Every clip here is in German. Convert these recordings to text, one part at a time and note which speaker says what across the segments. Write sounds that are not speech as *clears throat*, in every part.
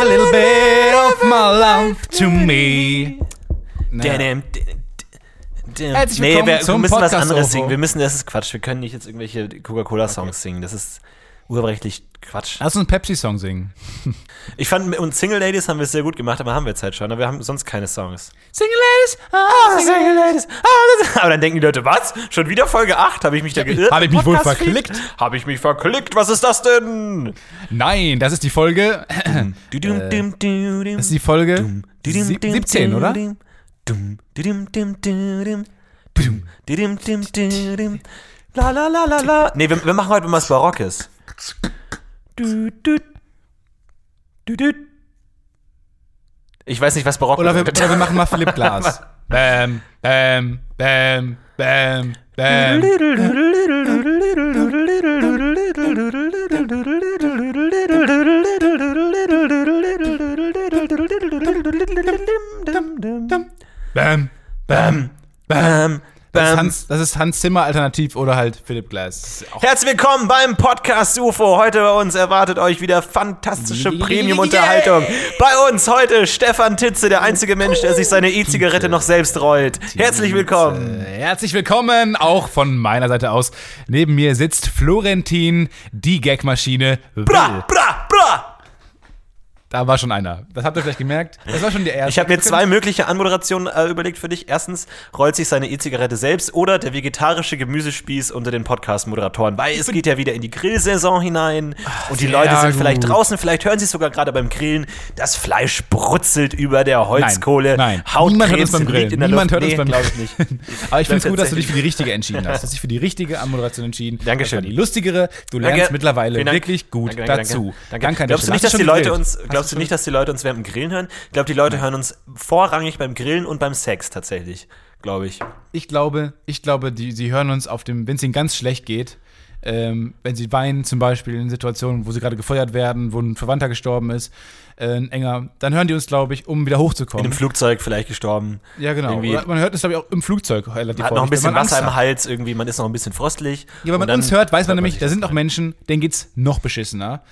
Speaker 1: Give a little bit of my love to me. Naja.
Speaker 2: Dänem, d- d-
Speaker 1: Herzlich
Speaker 2: Nee, wir, müssen was anderes singen. Wir müssen, das ist Quatsch. Wir können nicht jetzt irgendwelche Coca-Cola-Songs singen. Das ist urheberrechtlich Quatsch.
Speaker 1: Lass uns einen Pepsi-Song singen.
Speaker 2: Ich fand, mit uns Single Ladies haben wir es sehr gut gemacht, aber haben wir jetzt halt schon. Aber wir haben sonst keine Songs.
Speaker 1: Single Ladies.
Speaker 2: Ah, Single Ladies. Ah, das- Aber dann denken die Leute, was? Schon wieder Folge 8? Habe ich mich da geirrt?
Speaker 1: Hab ich mich wohl verklickt?
Speaker 2: Habe ich mich verklickt? Was ist das denn?
Speaker 1: Nein, das ist die Folge.
Speaker 2: Dudum.
Speaker 1: Das ist die Folge
Speaker 2: Dudum,
Speaker 1: sieb-
Speaker 2: dum,
Speaker 1: 17, oder?
Speaker 2: La la la la la. Nee, wir, wir machen heute mal was Barockes. Du, du, du, du. Ich weiß nicht, was Barock
Speaker 1: Oder wir,
Speaker 2: bedeutet.
Speaker 1: oder wir machen mal Philipp Glass. *laughs* Bam, bam, bam, bam, bam. Bam, bam,
Speaker 2: Bam,
Speaker 1: Das ist. Hans, das ist Hans Zimmer alternativ oder halt Philipp Glass.
Speaker 2: Herzlich willkommen beim Podcast UFO. Heute bei uns erwartet euch wieder fantastische Premium-Unterhaltung. Bei uns heute Stefan Titze, der einzige Mensch, der sich seine E-Zigarette noch selbst rollt. Herzlich willkommen.
Speaker 1: Herzlich willkommen, auch von meiner Seite aus. Neben mir sitzt Florentin, die Gagmaschine.
Speaker 2: Bra, bra, bra.
Speaker 1: Da war schon einer. Das habt ihr vielleicht gemerkt. Das war schon der erste.
Speaker 2: Ich habe mir zwei mögliche Anmoderationen äh, überlegt für dich. Erstens rollt sich seine E-Zigarette selbst oder der vegetarische Gemüsespieß unter den Podcast-Moderatoren. Weil es geht ja wieder in die Grillsaison hinein und die Leute sind
Speaker 1: gut.
Speaker 2: vielleicht draußen, vielleicht hören sie es sogar gerade beim Grillen. Das Fleisch brutzelt über der Holzkohle.
Speaker 1: Nein, nein.
Speaker 2: Hautkrebs
Speaker 1: Niemand hört uns beim Grillen. Niemand
Speaker 2: Luft.
Speaker 1: hört uns beim
Speaker 2: glaube ich nicht. *laughs*
Speaker 1: Aber ich finde es gut, dass du dich für die richtige entschieden hast. Du hast dich für die richtige Anmoderation entschieden. *laughs*
Speaker 2: Dankeschön.
Speaker 1: Das war die lustigere. Du lernst
Speaker 2: Danke.
Speaker 1: mittlerweile
Speaker 2: Vielen Dank.
Speaker 1: wirklich gut
Speaker 2: Danke, danke,
Speaker 1: dazu.
Speaker 2: Danke.
Speaker 1: Danke
Speaker 2: Glaubst du nicht, dass die Leute uns, glaubst du nicht, dass die Leute uns während dem Grillen hören? Ich glaube, die Leute hören uns vorrangig beim Grillen und beim Sex tatsächlich, glaube ich.
Speaker 1: Ich glaube, ich glaube, die, sie hören uns auf dem, wenn es ihnen ganz schlecht geht, ähm, wenn sie weinen, zum Beispiel in Situationen, wo sie gerade gefeuert werden, wo ein Verwandter gestorben ist, äh, ein enger, dann hören die uns, glaube ich, um wieder
Speaker 2: In
Speaker 1: hochzukommen.
Speaker 2: einem Flugzeug vielleicht gestorben.
Speaker 1: ja, genau. man hört es, glaube ich, auch im Flugzeug relativ
Speaker 2: Hat noch ein bisschen Wasser im. Hals, irgendwie, man ist noch ein bisschen frostlich.
Speaker 1: Ja, wenn man uns hört, weiß man nämlich, da sind
Speaker 2: rein.
Speaker 1: Menschen, denen geht's noch beschissener.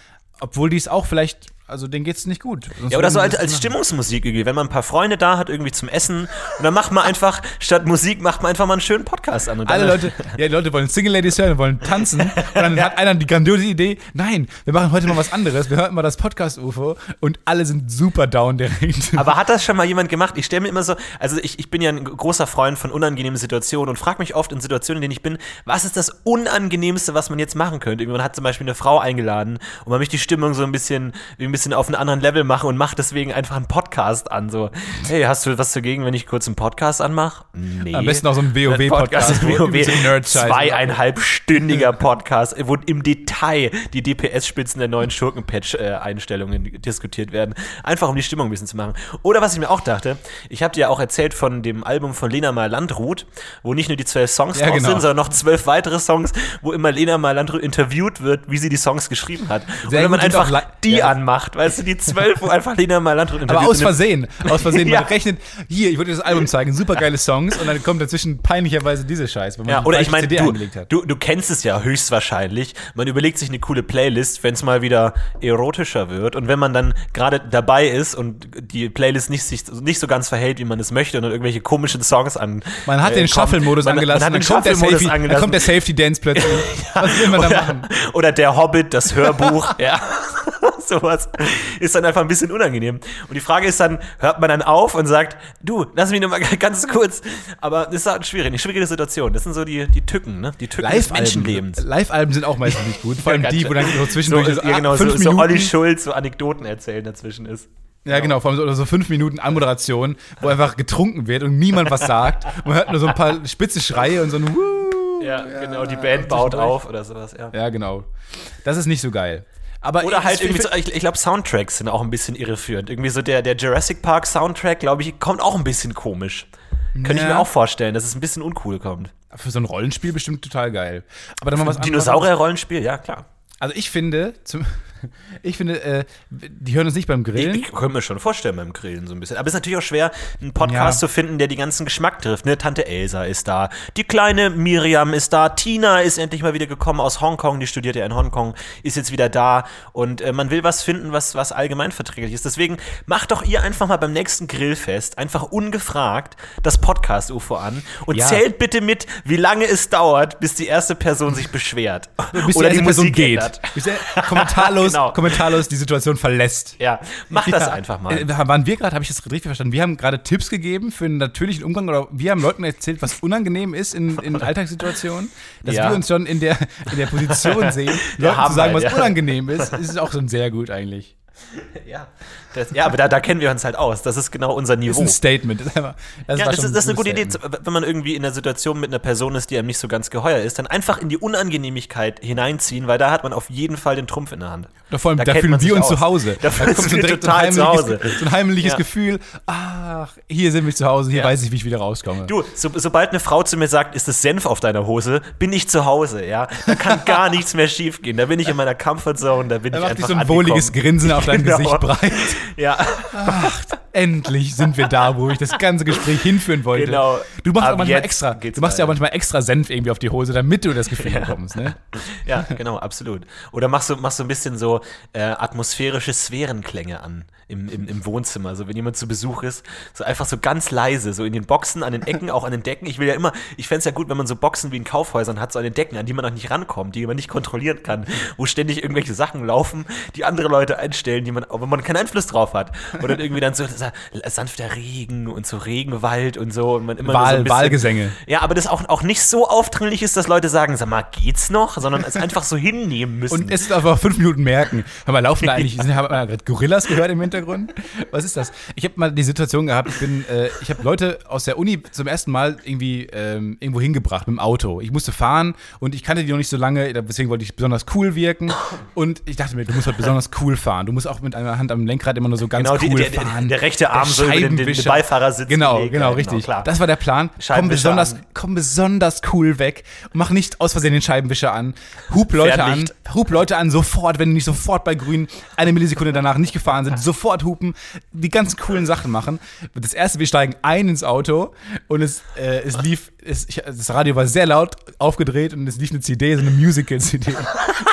Speaker 1: Obwohl die es auch vielleicht, also denen geht's nicht gut. Sonst
Speaker 2: Ja, oder so
Speaker 1: die
Speaker 2: als, als. Stimmungsmusik irgendwie, wenn man ein paar Freunde da hat, irgendwie zum Essen und dann macht man einfach, statt Musik, macht man einfach mal einen schönen Podcast an. Und
Speaker 1: Alle Leute, ja, die Leute wollen Single Ladies hören, wollen tanzen. Und dann *laughs* hat einer die grandiose Idee, nein, wir machen heute mal was anderes. Wir hören mal das Podcast-UFO und alle sind super down direkt.
Speaker 2: Aber hat das schon mal jemand gemacht? Ich stelle mir immer so, also ich, ich bin ja ein großer Freund von unangenehmen Situationen und frage mich oft in Situationen, in denen ich bin, was ist das Unangenehmste, was man jetzt machen könnte? Irgendwie, Man hat zum Beispiel eine Frau eingeladen und man möchte die Stimmung so ein bisschen, ein bisschen auf einen anderen Level machen und macht deswegen einfach einen Podcast an. So, hey, hast du was dagegen, wenn ich kurz einen Podcast anmache? Nee.
Speaker 1: Am besten auch so ein WoW-Podcast,
Speaker 2: Ein
Speaker 1: wo
Speaker 2: WoW, zweieinhalbstündiger Podcast, wo im Detail die DPS-Spitzen der neuen Schurken-Patch-Einstellungen diskutiert werden. Einfach um die Stimmung ein bisschen zu machen. Oder was ich mir auch dachte, ich habe dir ja auch erzählt von dem Album von Lena Mal Landrut, wo nicht nur die zwölf Songs
Speaker 1: Ja,
Speaker 2: drauf
Speaker 1: genau.
Speaker 2: sind, sondern noch zwölf weitere Songs, wo immer Lena Mal Landrut interviewt wird, wie sie die Songs geschrieben hat. Und
Speaker 1: Sehr
Speaker 2: wenn man einfach die
Speaker 1: ja.
Speaker 2: anmacht, weißt du, die zwölf, wo einfach Lena Mal Landrut interviewt
Speaker 1: Aber aus Versehen. Aus Versehen. *laughs*
Speaker 2: Ja.
Speaker 1: Man rechnet, hier, ich wollte dir das Album zeigen, super geile Songs und dann kommt dazwischen peinlicherweise diese Scheiß, wenn man
Speaker 2: Ja, oder ich meine, du, du, du kennst es ja höchstwahrscheinlich. Man überlegt sich eine coole Playlist, wenn es mal wieder erotischer wird. Und wenn man dann gerade dabei ist und die Playlist nicht, sich nicht so ganz verhält, wie man es möchte, und dann irgendwelche komischen Songs an.
Speaker 1: Man hat
Speaker 2: äh,
Speaker 1: den. Shuffle-Modus angelassen,
Speaker 2: Man hat den
Speaker 1: dann, kommt der Safety, dann
Speaker 2: angelassen.
Speaker 1: kommt der Safety-Dance *laughs* plötzlich. Was will man da
Speaker 2: oder,
Speaker 1: machen?
Speaker 2: oder der Hobbit, das Hörbuch, *laughs* ja. *laughs* Sowas ist dann einfach ein bisschen unangenehm. Und die Frage ist dann, hört man dann auf und sagt, du, lass mich nur mal *laughs* ganz kurz. Aber das ist halt schwierig, eine schwierige Situation. Das sind so die, die Tücken, ne? Die Tücken des
Speaker 1: Live-Alben
Speaker 2: Menschenlebens.
Speaker 1: Live-Alben sind auch meistens nicht gut. Vor allem
Speaker 2: Ja,
Speaker 1: die, wo dann so zwischendurch
Speaker 2: so,
Speaker 1: so,
Speaker 2: ja, genau,
Speaker 1: ah,
Speaker 2: so,
Speaker 1: fünf
Speaker 2: so
Speaker 1: Minuten.
Speaker 2: Olli Schulz so Anekdoten erzählen dazwischen ist.
Speaker 1: Ja, genau, vor allem so, oder so fünf Minuten Anmoderation, wo einfach getrunken wird und niemand was sagt. Man hört nur so ein paar spitze Schreie und so ein Wuh.
Speaker 2: Ja, genau, die Band baut auf oder sowas, ja.
Speaker 1: Ja, genau. Das ist nicht so geil. Aber
Speaker 2: Oder halt irgendwie so, ich, ich glaube, Soundtracks sind auch ein bisschen irreführend. Irgendwie so der, der Jurassic Park Soundtrack, glaube ich, kommt auch ein bisschen komisch. Könnte ich mir auch vorstellen, dass es ein bisschen uncool kommt.
Speaker 1: Für so ein Rollenspiel bestimmt total geil. Aber dann mal was.
Speaker 2: Dinosaurier-Rollenspiel, ja, klar.
Speaker 1: Also ich finde, zum, ich finde, äh, die hören uns nicht beim
Speaker 2: Ich,
Speaker 1: Grillen.
Speaker 2: ich könnte mir schon vorstellen beim Grillen so ein bisschen. Aber es ist natürlich auch schwer, einen Podcast
Speaker 1: Ja.
Speaker 2: zu finden, der die ganzen Geschmack trifft. Ne? Tante Elsa ist da, die kleine Miriam ist da, Tina ist endlich mal wieder gekommen aus Hongkong, die studiert ja in Hongkong, ist jetzt wieder da und äh, man will was finden, was, was allgemein verträglich ist. Deswegen macht doch ihr einfach mal beim nächsten Grillfest einfach ungefragt das Podcast-UFO an und
Speaker 1: Ja.
Speaker 2: zählt bitte mit, wie lange es dauert, bis die erste Person sich beschwert.
Speaker 1: bis
Speaker 2: Oder
Speaker 1: die
Speaker 2: die
Speaker 1: Person
Speaker 2: Musik
Speaker 1: geht.
Speaker 2: ändert.
Speaker 1: Der *laughs* kommentarlos,
Speaker 2: Genau.
Speaker 1: kommentarlos die Situation verlässt.
Speaker 2: Ja, mach das
Speaker 1: Ja.
Speaker 2: einfach mal.
Speaker 1: Äh, waren wir gerade, habe ich das richtig verstanden? Wir haben gerade Tipps gegeben für einen natürlichen Umgang oder wir haben Leuten erzählt, was unangenehm ist in, in *laughs* Alltagssituationen, dass
Speaker 2: Ja.
Speaker 1: wir uns schon in der, in der Position *laughs* sehen, Leuten zu sagen,
Speaker 2: halt,
Speaker 1: was
Speaker 2: ja.
Speaker 1: unangenehm ist, ist auch schon sehr gut eigentlich.
Speaker 2: Ja, das, ja aber da, da kennen wir uns halt aus. Das ist genau unser
Speaker 1: Das
Speaker 2: Niveau.
Speaker 1: ist ein Statement. *laughs* Das ist, einfach, das
Speaker 2: ja, das ist, das ist eine
Speaker 1: ein
Speaker 2: gute Idee,
Speaker 1: Statement.
Speaker 2: wenn man irgendwie in einer Situation mit einer Person ist, die einem nicht so ganz geheuer ist, dann einfach in die Unangenehmigkeit hineinziehen, weil da hat man auf jeden Fall den Trumpf in der Hand.
Speaker 1: Da, vor allem,
Speaker 2: Da
Speaker 1: da, fühlen
Speaker 2: man sich
Speaker 1: wir uns
Speaker 2: aus.
Speaker 1: zu Hause.
Speaker 2: Da fühlen
Speaker 1: kommt so
Speaker 2: wir
Speaker 1: direkt so
Speaker 2: total
Speaker 1: ein
Speaker 2: zu
Speaker 1: heimliches,
Speaker 2: Hause.
Speaker 1: so ein heimliches
Speaker 2: Ja.
Speaker 1: Gefühl, ach, hier sind wir zu Hause, hier
Speaker 2: Ja.
Speaker 1: weiß ich, wie ich wieder rauskomme.
Speaker 2: Du, so, sobald eine Frau zu mir sagt, ist das Senf auf deiner Hose, bin ich zu Hause, ja. Da kann *laughs* gar nichts mehr schiefgehen. Da bin ich in meiner Comfortzone, da bin
Speaker 1: da
Speaker 2: ich einfach
Speaker 1: so ein
Speaker 2: angekommen.
Speaker 1: wohliges Grinsen auf deinem
Speaker 2: Genau.
Speaker 1: Gesicht breit.
Speaker 2: Ja,
Speaker 1: Endlich sind wir da, wo ich das ganze Gespräch hinführen wollte.
Speaker 2: Genau.
Speaker 1: Du machst
Speaker 2: Ab
Speaker 1: auch manchmal extra, du machst ja auch manchmal extra Senf irgendwie auf die Hose, damit du das Gefühl bekommst, ne?
Speaker 2: ja, genau, absolut. Oder machst du, machst du ein bisschen so äh, atmosphärische Sphärenklänge an im, im, im Wohnzimmer. So, wenn jemand zu Besuch ist, so einfach so ganz leise, so in den Boxen, an den Ecken, auch an den Decken. Ich will ja immer, ich fände es ja gut, wenn man so Boxen wie in Kaufhäusern hat, so an den Decken, an die man noch nicht rankommt, die man nicht kontrollieren kann, wo ständig irgendwelche Sachen laufen, die andere Leute einstellen, die man, aber man keinen Einfluss drauf hat. Oder dann irgendwie dann so sa- sanfter Regen und so Regenwald und so. Und man immer nur so ein
Speaker 1: Wahl,
Speaker 2: bisschen,
Speaker 1: Wahlgesänge.
Speaker 2: ja, aber das auch, auch nicht so aufdringlich ist, dass Leute sagen, sag mal, geht's noch? Sondern es einfach so hinnehmen müssen.
Speaker 1: Und es einfach fünf Minuten merken. Hör mal, laufen da eigentlich, *laughs* sind, haben wir gerade Gorillas gehört im Hintergrund? Was ist das? Ich habe mal die Situation gehabt, ich bin, äh, ich habe Leute aus der Uni zum ersten Mal irgendwie ähm, irgendwo hingebracht mit dem Auto. Ich musste fahren und ich kannte die noch nicht so lange, deswegen wollte ich besonders cool wirken. Und ich dachte mir, du musst halt besonders cool fahren. Du musst auch mit einer Hand am Lenkrad immer nur so ganz
Speaker 2: Genau, die-
Speaker 1: cool
Speaker 2: der- der-
Speaker 1: fahren.
Speaker 2: der rechte Arm so über den- den
Speaker 1: Scheibenwischer.
Speaker 2: Beifahrersitz
Speaker 1: Genau,
Speaker 2: gelegt,
Speaker 1: genau,
Speaker 2: genau,
Speaker 1: richtig.
Speaker 2: klar.
Speaker 1: Das war der Plan. Komm besonders, komm besonders cool weg. Mach nicht aus Versehen den Scheibenwischer an. Hub Leute an. Hub Leute an sofort, wenn die nicht sofort bei grün eine Millisekunde danach nicht gefahren sind. *laughs* Sofort hupen. Die ganz coolen Sachen machen. Das erste, wir steigen ein ins Auto und es, äh, es lief, es, ich, das Radio war sehr laut aufgedreht und es lief eine CD, so eine Musical-CD.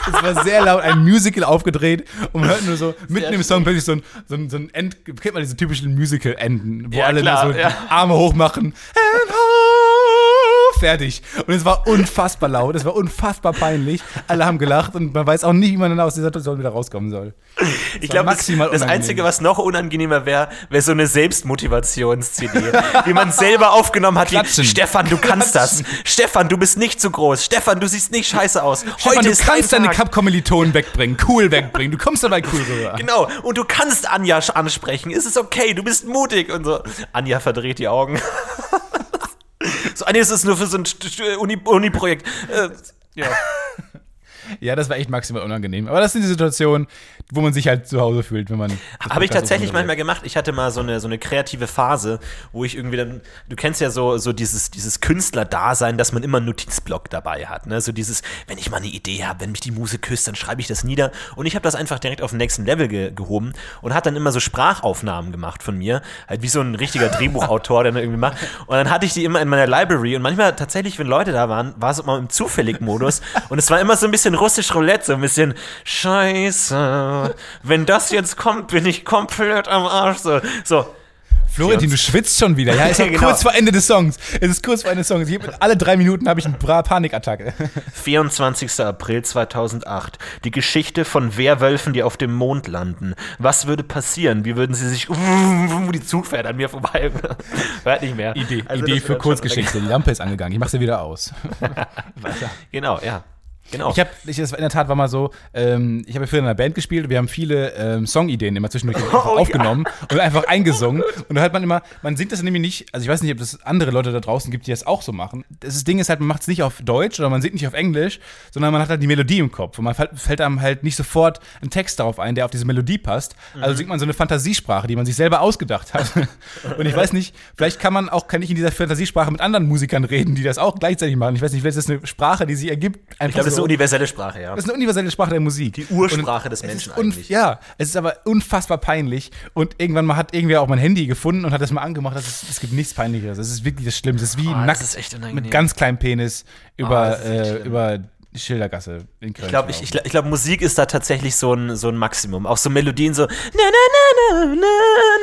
Speaker 1: es war sehr laut, ein Musical aufgedreht und man hört nur so mitten im Song plötzlich so ein, so ein, so ein End, kennt man diese typischen Musical-Enden, wo
Speaker 2: Ja,
Speaker 1: alle
Speaker 2: klar,
Speaker 1: so
Speaker 2: ja.
Speaker 1: die Arme hochmachen. And ho, fertig. Und es war unfassbar laut, es war unfassbar peinlich. Alle haben gelacht und man weiß auch nicht, wie man dann aus dieser Situation wieder rauskommen soll.
Speaker 2: Ich
Speaker 1: war
Speaker 2: glaube, das,
Speaker 1: maximal
Speaker 2: das. Einzige, was noch unangenehmer wäre, wäre so eine Selbstmotivations-CD, die man selber aufgenommen hat. Wie,
Speaker 1: Klatschen.
Speaker 2: Stefan, du kannst das. Stefan, du bist nicht zu groß. Stefan, du siehst nicht scheiße aus.
Speaker 1: Stefan,
Speaker 2: Heute
Speaker 1: du kannst
Speaker 2: dein
Speaker 1: deine. Cup-Kommilitonen wegbringen, cool wegbringen. Du kommst dabei cool rüber.
Speaker 2: Genau, und du kannst Anja ansprechen. Es ist okay, du bist mutig und so. Anja verdreht die Augen. So, Anja, es ist nur für so ein St- Uni- Uni-Projekt. äh, ja. *laughs*
Speaker 1: Ja, das war echt maximal unangenehm. Aber das sind die Situationen, wo man sich halt zu Hause fühlt, wenn man.
Speaker 2: Habe ich tatsächlich manchmal gemacht. Ich hatte mal so eine, so eine kreative Phase, wo ich irgendwie dann, du kennst ja so, so dieses, dieses Künstler-Dasein, dass man immer einen Notizblock dabei hat. Ne? So dieses, wenn ich mal eine Idee habe, wenn mich die Muse küsst, dann schreibe ich das nieder. Und ich habe das einfach direkt auf den nächsten Level ge gehoben und hat dann immer so Sprachaufnahmen gemacht von mir. Halt wie so ein richtiger Drehbuchautor, der dann irgendwie macht. Und dann hatte ich die immer in meiner Library und manchmal tatsächlich, wenn Leute da waren, war es immer im Zufällig-Modus. Und es war immer so ein bisschen russisch Roulette, so ein bisschen Scheiße. Wenn das jetzt kommt, bin ich komplett am Arsch. So, so.
Speaker 1: Florentin, du schwitzt schon wieder. Ja, es *laughs* ist
Speaker 2: genau.
Speaker 1: kurz vor Ende des Songs. Es ist kurz vor Ende des Songs. Ich alle drei Minuten habe ich eine Panikattacke. *laughs*
Speaker 2: 24. April 2008. Die Geschichte von Werwölfen, die auf dem Mond landen. Was würde passieren? Wie würden sie sich. *laughs* Die Zug fährt an mir vorbei. Hört nicht mehr.
Speaker 1: Idee,
Speaker 2: Also
Speaker 1: Idee für Kurzgeschichte. Die Lampe ist angegangen. Ich mache sie wieder aus.
Speaker 2: Genau, ja. Genau.
Speaker 1: Ich habe, ich, das in der Tat war mal so, ähm, ich habe früher in einer Band gespielt, wir haben viele ähm, Songideen immer zwischendurch *laughs*
Speaker 2: Oh, ja.
Speaker 1: aufgenommen und einfach eingesungen. Und da hört man immer, man singt das nämlich nicht, also ich weiß nicht, ob es andere Leute da draußen gibt, die das auch so machen. Das Ding ist halt, man macht es nicht auf Deutsch oder man singt nicht auf Englisch, sondern man hat halt die Melodie im Kopf. Und man fällt, einem halt nicht sofort ein Text darauf ein, der auf diese Melodie passt. Also
Speaker 2: Mhm.
Speaker 1: singt man so eine Fantasiesprache, die man sich selber ausgedacht hat. *laughs* Und ich weiß nicht, vielleicht kann man auch, kann ich in dieser Fantasiesprache mit anderen Musikern reden, die das auch gleichzeitig machen. Ich weiß nicht, vielleicht ist das eine Sprache, die sich ergibt. Einfach
Speaker 2: ist
Speaker 1: so.
Speaker 2: eine universelle Sprache, ja.
Speaker 1: Das ist eine universelle Sprache der Musik. Die
Speaker 2: Ursprache des Menschen eigentlich.
Speaker 1: Ja, es ist aber unfassbar peinlich. Und irgendwann mal hat irgendwer auch mein Handy gefunden und hat das mal angemacht. Das ist, es gibt nichts Peinlicheres. Das ist wirklich das Schlimmste. Es ist wie
Speaker 2: Oh,
Speaker 1: nackt mit ganz kleinem Penis über,
Speaker 2: echt
Speaker 1: äh, über Schildergasse in Köln.
Speaker 2: Ich glaube, ich, ich, ich glaub, Musik ist da tatsächlich so ein, so ein Maximum. Auch so Melodien so. Na, na, na, na, na,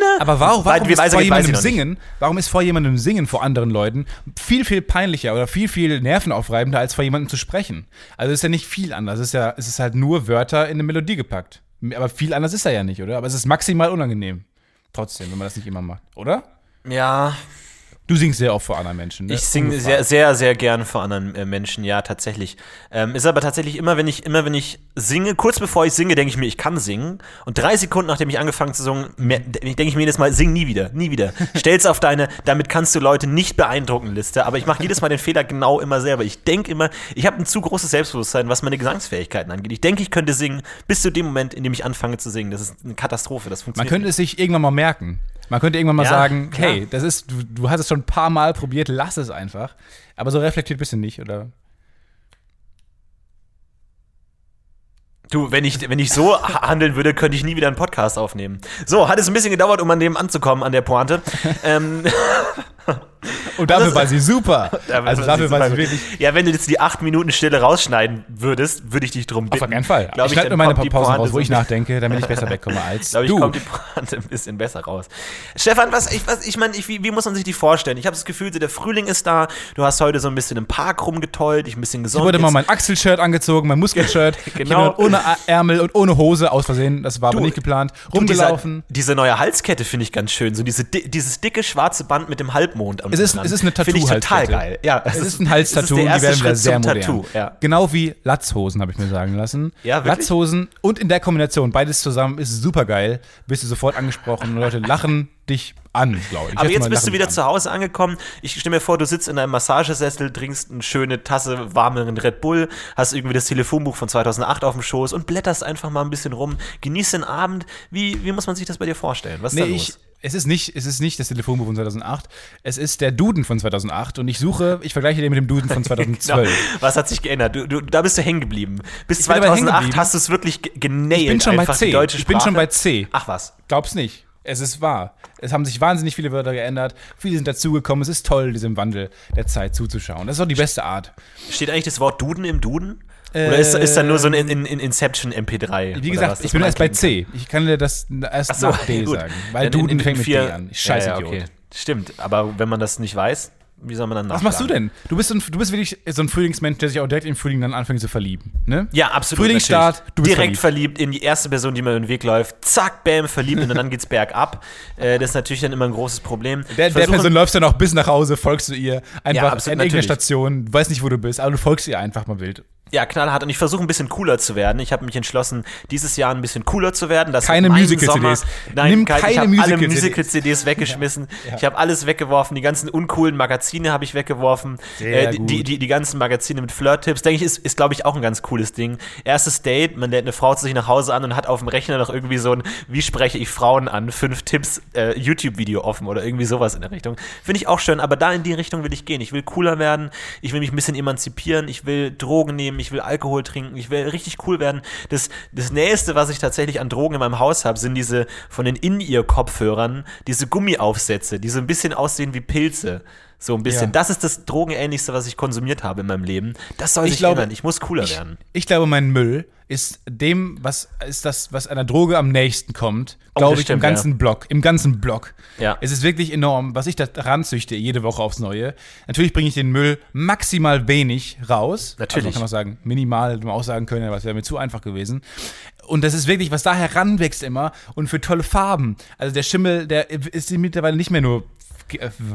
Speaker 2: na.
Speaker 1: aber warum, warum ist vor jemandem singen, warum ist vor jemandem singen vor anderen Leuten viel, viel peinlicher oder viel, viel nervenaufreibender, als vor jemandem zu sprechen? Also es ist ja nicht viel anders. Es ist ja, es ist halt nur Wörter in eine Melodie gepackt. Aber viel anders ist er ja nicht, oder? Aber es ist maximal unangenehm. Trotzdem, wenn man das nicht immer macht, oder?
Speaker 2: Ja,
Speaker 1: Du singst sehr oft vor anderen Menschen. Ne?
Speaker 2: Ich singe sehr, sehr, sehr gern vor anderen äh, Menschen, ja, tatsächlich. Ähm, ist aber tatsächlich immer, wenn ich, immer wenn ich singe, kurz bevor ich singe, denke ich mir, ich kann singen. Und drei Sekunden, nachdem ich angefangen zu singen, denke ich mir jedes Mal, sing nie wieder, nie wieder. *laughs* Stell's auf deine, damit kannst du Leute nicht beeindrucken Liste. Aber ich mache jedes Mal den Fehler genau immer selber. Ich denke immer, ich habe ein zu großes Selbstbewusstsein, was meine Gesangsfähigkeiten angeht. Ich denke, ich könnte singen, bis zu dem Moment, in dem ich anfange zu singen. Das ist eine Katastrophe. Das
Speaker 1: Man
Speaker 2: funktioniert
Speaker 1: könnte es sich irgendwann mal merken. Man könnte irgendwann mal
Speaker 2: Ja,
Speaker 1: sagen,
Speaker 2: klar.
Speaker 1: hey, das ist, du, du hast es schon ein paar Mal probiert, lass es einfach. Aber so reflektiert bist du nicht, oder?
Speaker 2: Du, wenn ich, wenn ich so ha- handeln würde, könnte ich nie wieder einen Podcast aufnehmen. So, hat es ein bisschen gedauert, um an dem anzukommen, an der Pointe. ähm, *laughs*
Speaker 1: Und dafür
Speaker 2: das-
Speaker 1: war sie super. also *laughs* dafür war sie wirklich.
Speaker 2: Ja, wenn du jetzt die acht Minuten Stille rausschneiden würdest, würde ich dich drum bitten.
Speaker 1: Auf keinen Fall.
Speaker 2: Glaub
Speaker 1: ich schneide nur meine
Speaker 2: die
Speaker 1: Pausen raus, wo ich nachdenke, damit ich besser wegkomme *laughs* als
Speaker 2: Glaube ich,
Speaker 1: du.
Speaker 2: kommt die Pointe ein bisschen besser raus. Stefan, was ich, was, ich meine, ich, wie, wie muss man sich die vorstellen? Ich habe das Gefühl, der Frühling ist da. Du hast heute so ein bisschen im Park rumgetollt, dich ein bisschen
Speaker 1: Ich
Speaker 2: gesund.
Speaker 1: wurde mal mein Achselshirt angezogen, mein Muskelshirt.
Speaker 2: Genau.
Speaker 1: Ich ohne A- Ärmel und ohne Hose aus Versehen, das war aber
Speaker 2: Du,
Speaker 1: nicht geplant. Rumgelaufen.
Speaker 2: Diese, diese neue Halskette finde ich ganz schön. So diese, di- dieses dicke schwarze Band mit dem Halbmond. am
Speaker 1: Es ist, es ist eine
Speaker 2: Finde ich total geil. Ja,
Speaker 1: Es ist ein Halstattoo
Speaker 2: es
Speaker 1: und die werden wieder sehr modern.
Speaker 2: Tattoo. Ja.
Speaker 1: Genau wie Latzhosen, habe ich mir sagen lassen.
Speaker 2: Ja, wirklich?
Speaker 1: Latzhosen und in der Kombination, beides zusammen, ist super geil. Bist du sofort angesprochen Leute lachen dich an, glaube ich.
Speaker 2: Aber jetzt
Speaker 1: mal,
Speaker 2: bist du wieder
Speaker 1: dich
Speaker 2: zu Hause angekommen. Ich stelle mir vor, du sitzt in einem Massagesessel, trinkst eine schöne Tasse warmeren Red Bull, hast irgendwie das Telefonbuch von 2008 auf dem Schoß und blätterst einfach mal ein bisschen rum. Genießt den Abend. Wie, wie muss man sich das bei dir vorstellen? Was ist
Speaker 1: Nee,
Speaker 2: da los?
Speaker 1: ich, es ist nicht, es ist nicht das Telefonbuch von 2008. Es ist der Duden von 2008 und ich suche, ich vergleiche den mit dem Duden von 2012. *laughs*
Speaker 2: Genau. Was hat sich geändert? Du, du, da bist du hängen geblieben. Bis
Speaker 1: Ich bin dabei hängen
Speaker 2: 2008
Speaker 1: geblieben.
Speaker 2: hast du es wirklich ge- genailt.
Speaker 1: Ich bin schon bei C. Ich bin schon bei C.
Speaker 2: Ach was.
Speaker 1: Glaub's nicht. Es ist wahr. Es haben sich wahnsinnig viele Wörter geändert. Viele sind dazugekommen. Es ist toll, diesem Wandel der Zeit zuzuschauen. Das ist auch die beste Art.
Speaker 2: Steht eigentlich das Wort Duden im Duden? Oder ist, ist da nur so ein in, in, in Inception MP3?
Speaker 1: Äh, Wie gesagt,
Speaker 2: was,
Speaker 1: ich bin erst bei C. Ich kann dir das erst
Speaker 2: so,
Speaker 1: nach D *laughs*
Speaker 2: gut.
Speaker 1: sagen. Weil
Speaker 2: Dann in-
Speaker 1: Duden
Speaker 2: in
Speaker 1: fängt mit
Speaker 2: vier-
Speaker 1: D an. Scheiß
Speaker 2: ja, ja, okay. Stimmt, aber wenn man das nicht weiß, wie soll man dann
Speaker 1: Was machst du denn? Du bist, ein, du bist wirklich so ein Frühlingsmensch, der sich auch direkt im Frühling dann anfängt zu verlieben. Ne?
Speaker 2: Ja, absolut.
Speaker 1: Frühlingsstart, du bist
Speaker 2: Direkt verliebt. in die erste Person, die mir über den Weg läuft. Zack, bam, verliebt und dann geht's *laughs* bergab. Äh, das ist natürlich dann immer ein großes Problem.
Speaker 1: Der, der Person läufst du noch bis nach Hause, folgst du ihr einfach
Speaker 2: Ja,
Speaker 1: an
Speaker 2: absolut,
Speaker 1: irgendeiner
Speaker 2: natürlich.
Speaker 1: Station, weißt nicht, wo du bist, aber du folgst ihr einfach mal wild.
Speaker 2: Ja, knallhart. Und ich versuche ein bisschen cooler zu werden. Ich habe mich entschlossen, dieses Jahr ein bisschen cooler zu werden. Das
Speaker 1: Keine Musical-CDs.
Speaker 2: Nein,
Speaker 1: Nimm
Speaker 2: kein,
Speaker 1: keine
Speaker 2: ich habe alle
Speaker 1: Musical-CDs.
Speaker 2: Weggeschmissen. Ich habe alles weggeworfen. Die ganzen uncoolen Magazine habe ich weggeworfen.
Speaker 1: Sehr
Speaker 2: Äh, die, die, die, die ganzen Magazine mit Flirt-Tipps. Denke ich, ist, ist glaube ich, auch ein ganz cooles Ding. Erstes Date, man lädt eine Frau zu sich nach Hause an und hat auf dem Rechner noch irgendwie so ein Wie spreche ich Frauen an? Fünf Tipps äh, YouTube-Video offen oder irgendwie sowas in der Richtung. Finde ich auch schön, aber da in die Richtung will ich gehen. Ich will cooler werden. Ich will mich ein bisschen emanzipieren. Ich will Drogen nehmen. Ich will Alkohol trinken. Ich will richtig cool werden. Das, das Nächste, was ich tatsächlich an Drogen in meinem Haus habe, sind diese von den In-Ear-Kopfhörern, diese Gummiaufsätze, die so ein bisschen aussehen wie Pilze. So ein bisschen.
Speaker 1: Ja.
Speaker 2: Das ist das Drogenähnlichste, was ich konsumiert habe in meinem Leben. Das soll
Speaker 1: Ich
Speaker 2: sich
Speaker 1: glaube,
Speaker 2: ändern. Ich muss cooler
Speaker 1: Ich,
Speaker 2: werden.
Speaker 1: ich glaube, mein Müll ist dem, was ist das, was einer Droge am nächsten kommt,
Speaker 2: Oh,
Speaker 1: glaube ich, im
Speaker 2: stimmt,
Speaker 1: ganzen Block. Im ganzen Block.
Speaker 2: Ja.
Speaker 1: Es ist wirklich enorm, was ich da ranzüchte, jede Woche aufs Neue. Natürlich bringe ich den Müll maximal wenig raus.
Speaker 2: Natürlich.
Speaker 1: Also man kann auch sagen, minimal, hätte man auch sagen können, aber es wäre mir zu einfach gewesen. Und das ist wirklich, was da heranwächst immer und für tolle Farben. Also der Schimmel, der ist mittlerweile nicht mehr nur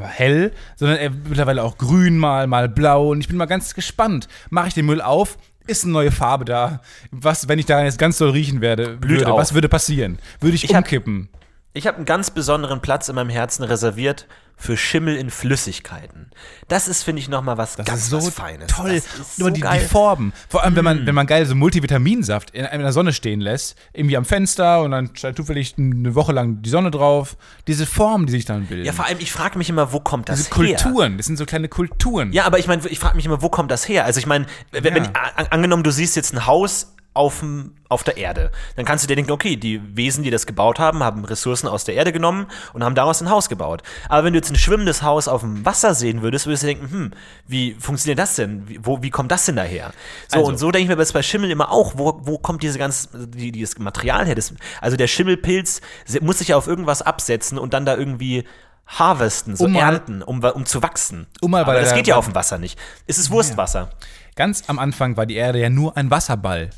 Speaker 1: hell, sondern er mittlerweile auch grün mal, mal blau. Und ich bin mal ganz gespannt. Mache ich den Müll auf? Ist eine neue Farbe da? Was, wenn ich da jetzt ganz doll riechen werde, würde,
Speaker 2: auf.
Speaker 1: was würde passieren? Würde ich,
Speaker 2: Ich hab-
Speaker 1: umkippen?
Speaker 2: Ich habe einen ganz besonderen Platz in meinem Herzen reserviert für Schimmel in Flüssigkeiten. Das ist, finde ich, nochmal was
Speaker 1: Das
Speaker 2: ganz
Speaker 1: ist so
Speaker 2: was Feines.
Speaker 1: toll.
Speaker 2: Das ist
Speaker 1: Nur
Speaker 2: so
Speaker 1: die,
Speaker 2: geil. Mm.
Speaker 1: die Formen. Vor allem, wenn man, wenn man geil so Multivitaminsaft in, in der Sonne stehen lässt, irgendwie am Fenster und dann scheint zufällig eine Woche lang die Sonne drauf. Diese Formen, die sich dann bilden.
Speaker 2: ja, vor allem, ich frage mich immer, wo kommt das
Speaker 1: Diese
Speaker 2: her?
Speaker 1: Kulturen, das sind so kleine Kulturen.
Speaker 2: Ja, aber ich meine, ich frage mich immer, wo kommt das her? Also ich meine, wenn,
Speaker 1: Ja.
Speaker 2: an, angenommen, du siehst jetzt ein Haus auf, dem- auf der Erde, dann kannst du dir denken, okay, die Wesen, die das gebaut haben, haben Ressourcen aus der Erde genommen und haben daraus ein Haus gebaut. Aber wenn du jetzt ein schwimmendes Haus auf dem Wasser sehen würdest, würdest du denken, hm, wie funktioniert das denn? Wie, wo, wie kommt das denn daher? So,
Speaker 1: Also-
Speaker 2: und so denke ich mir bei Schimmel immer auch, wo, wo kommt diese ganz, die, dieses Material her? Das, also der Schimmelpilz muss sich ja auf irgendwas absetzen und dann da irgendwie harvesten, so
Speaker 1: Um
Speaker 2: ernten, um, um zu wachsen.
Speaker 1: Um mal
Speaker 2: Aber
Speaker 1: bei
Speaker 2: das
Speaker 1: der-
Speaker 2: geht ja auf dem Wasser nicht. Es ist Wurstwasser.
Speaker 1: Ganz am Anfang war die Erde ja nur ein Wasserball.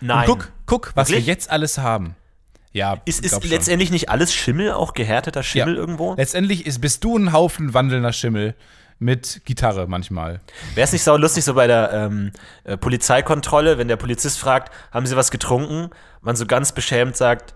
Speaker 2: Nein.
Speaker 1: Und guck, guck, was
Speaker 2: Wirklich?
Speaker 1: wir jetzt alles haben. Ja,
Speaker 2: Ist, ist
Speaker 1: schon.
Speaker 2: letztendlich nicht alles Schimmel, auch gehärteter Schimmel
Speaker 1: Ja.
Speaker 2: irgendwo?
Speaker 1: Letztendlich ist, bist du ein Haufen wandelnder Schimmel mit Gitarre manchmal.
Speaker 2: Wäre es nicht so lustig, so bei der ähm, äh, Polizeikontrolle, wenn der Polizist fragt, haben Sie was getrunken? Man so ganz beschämt sagt,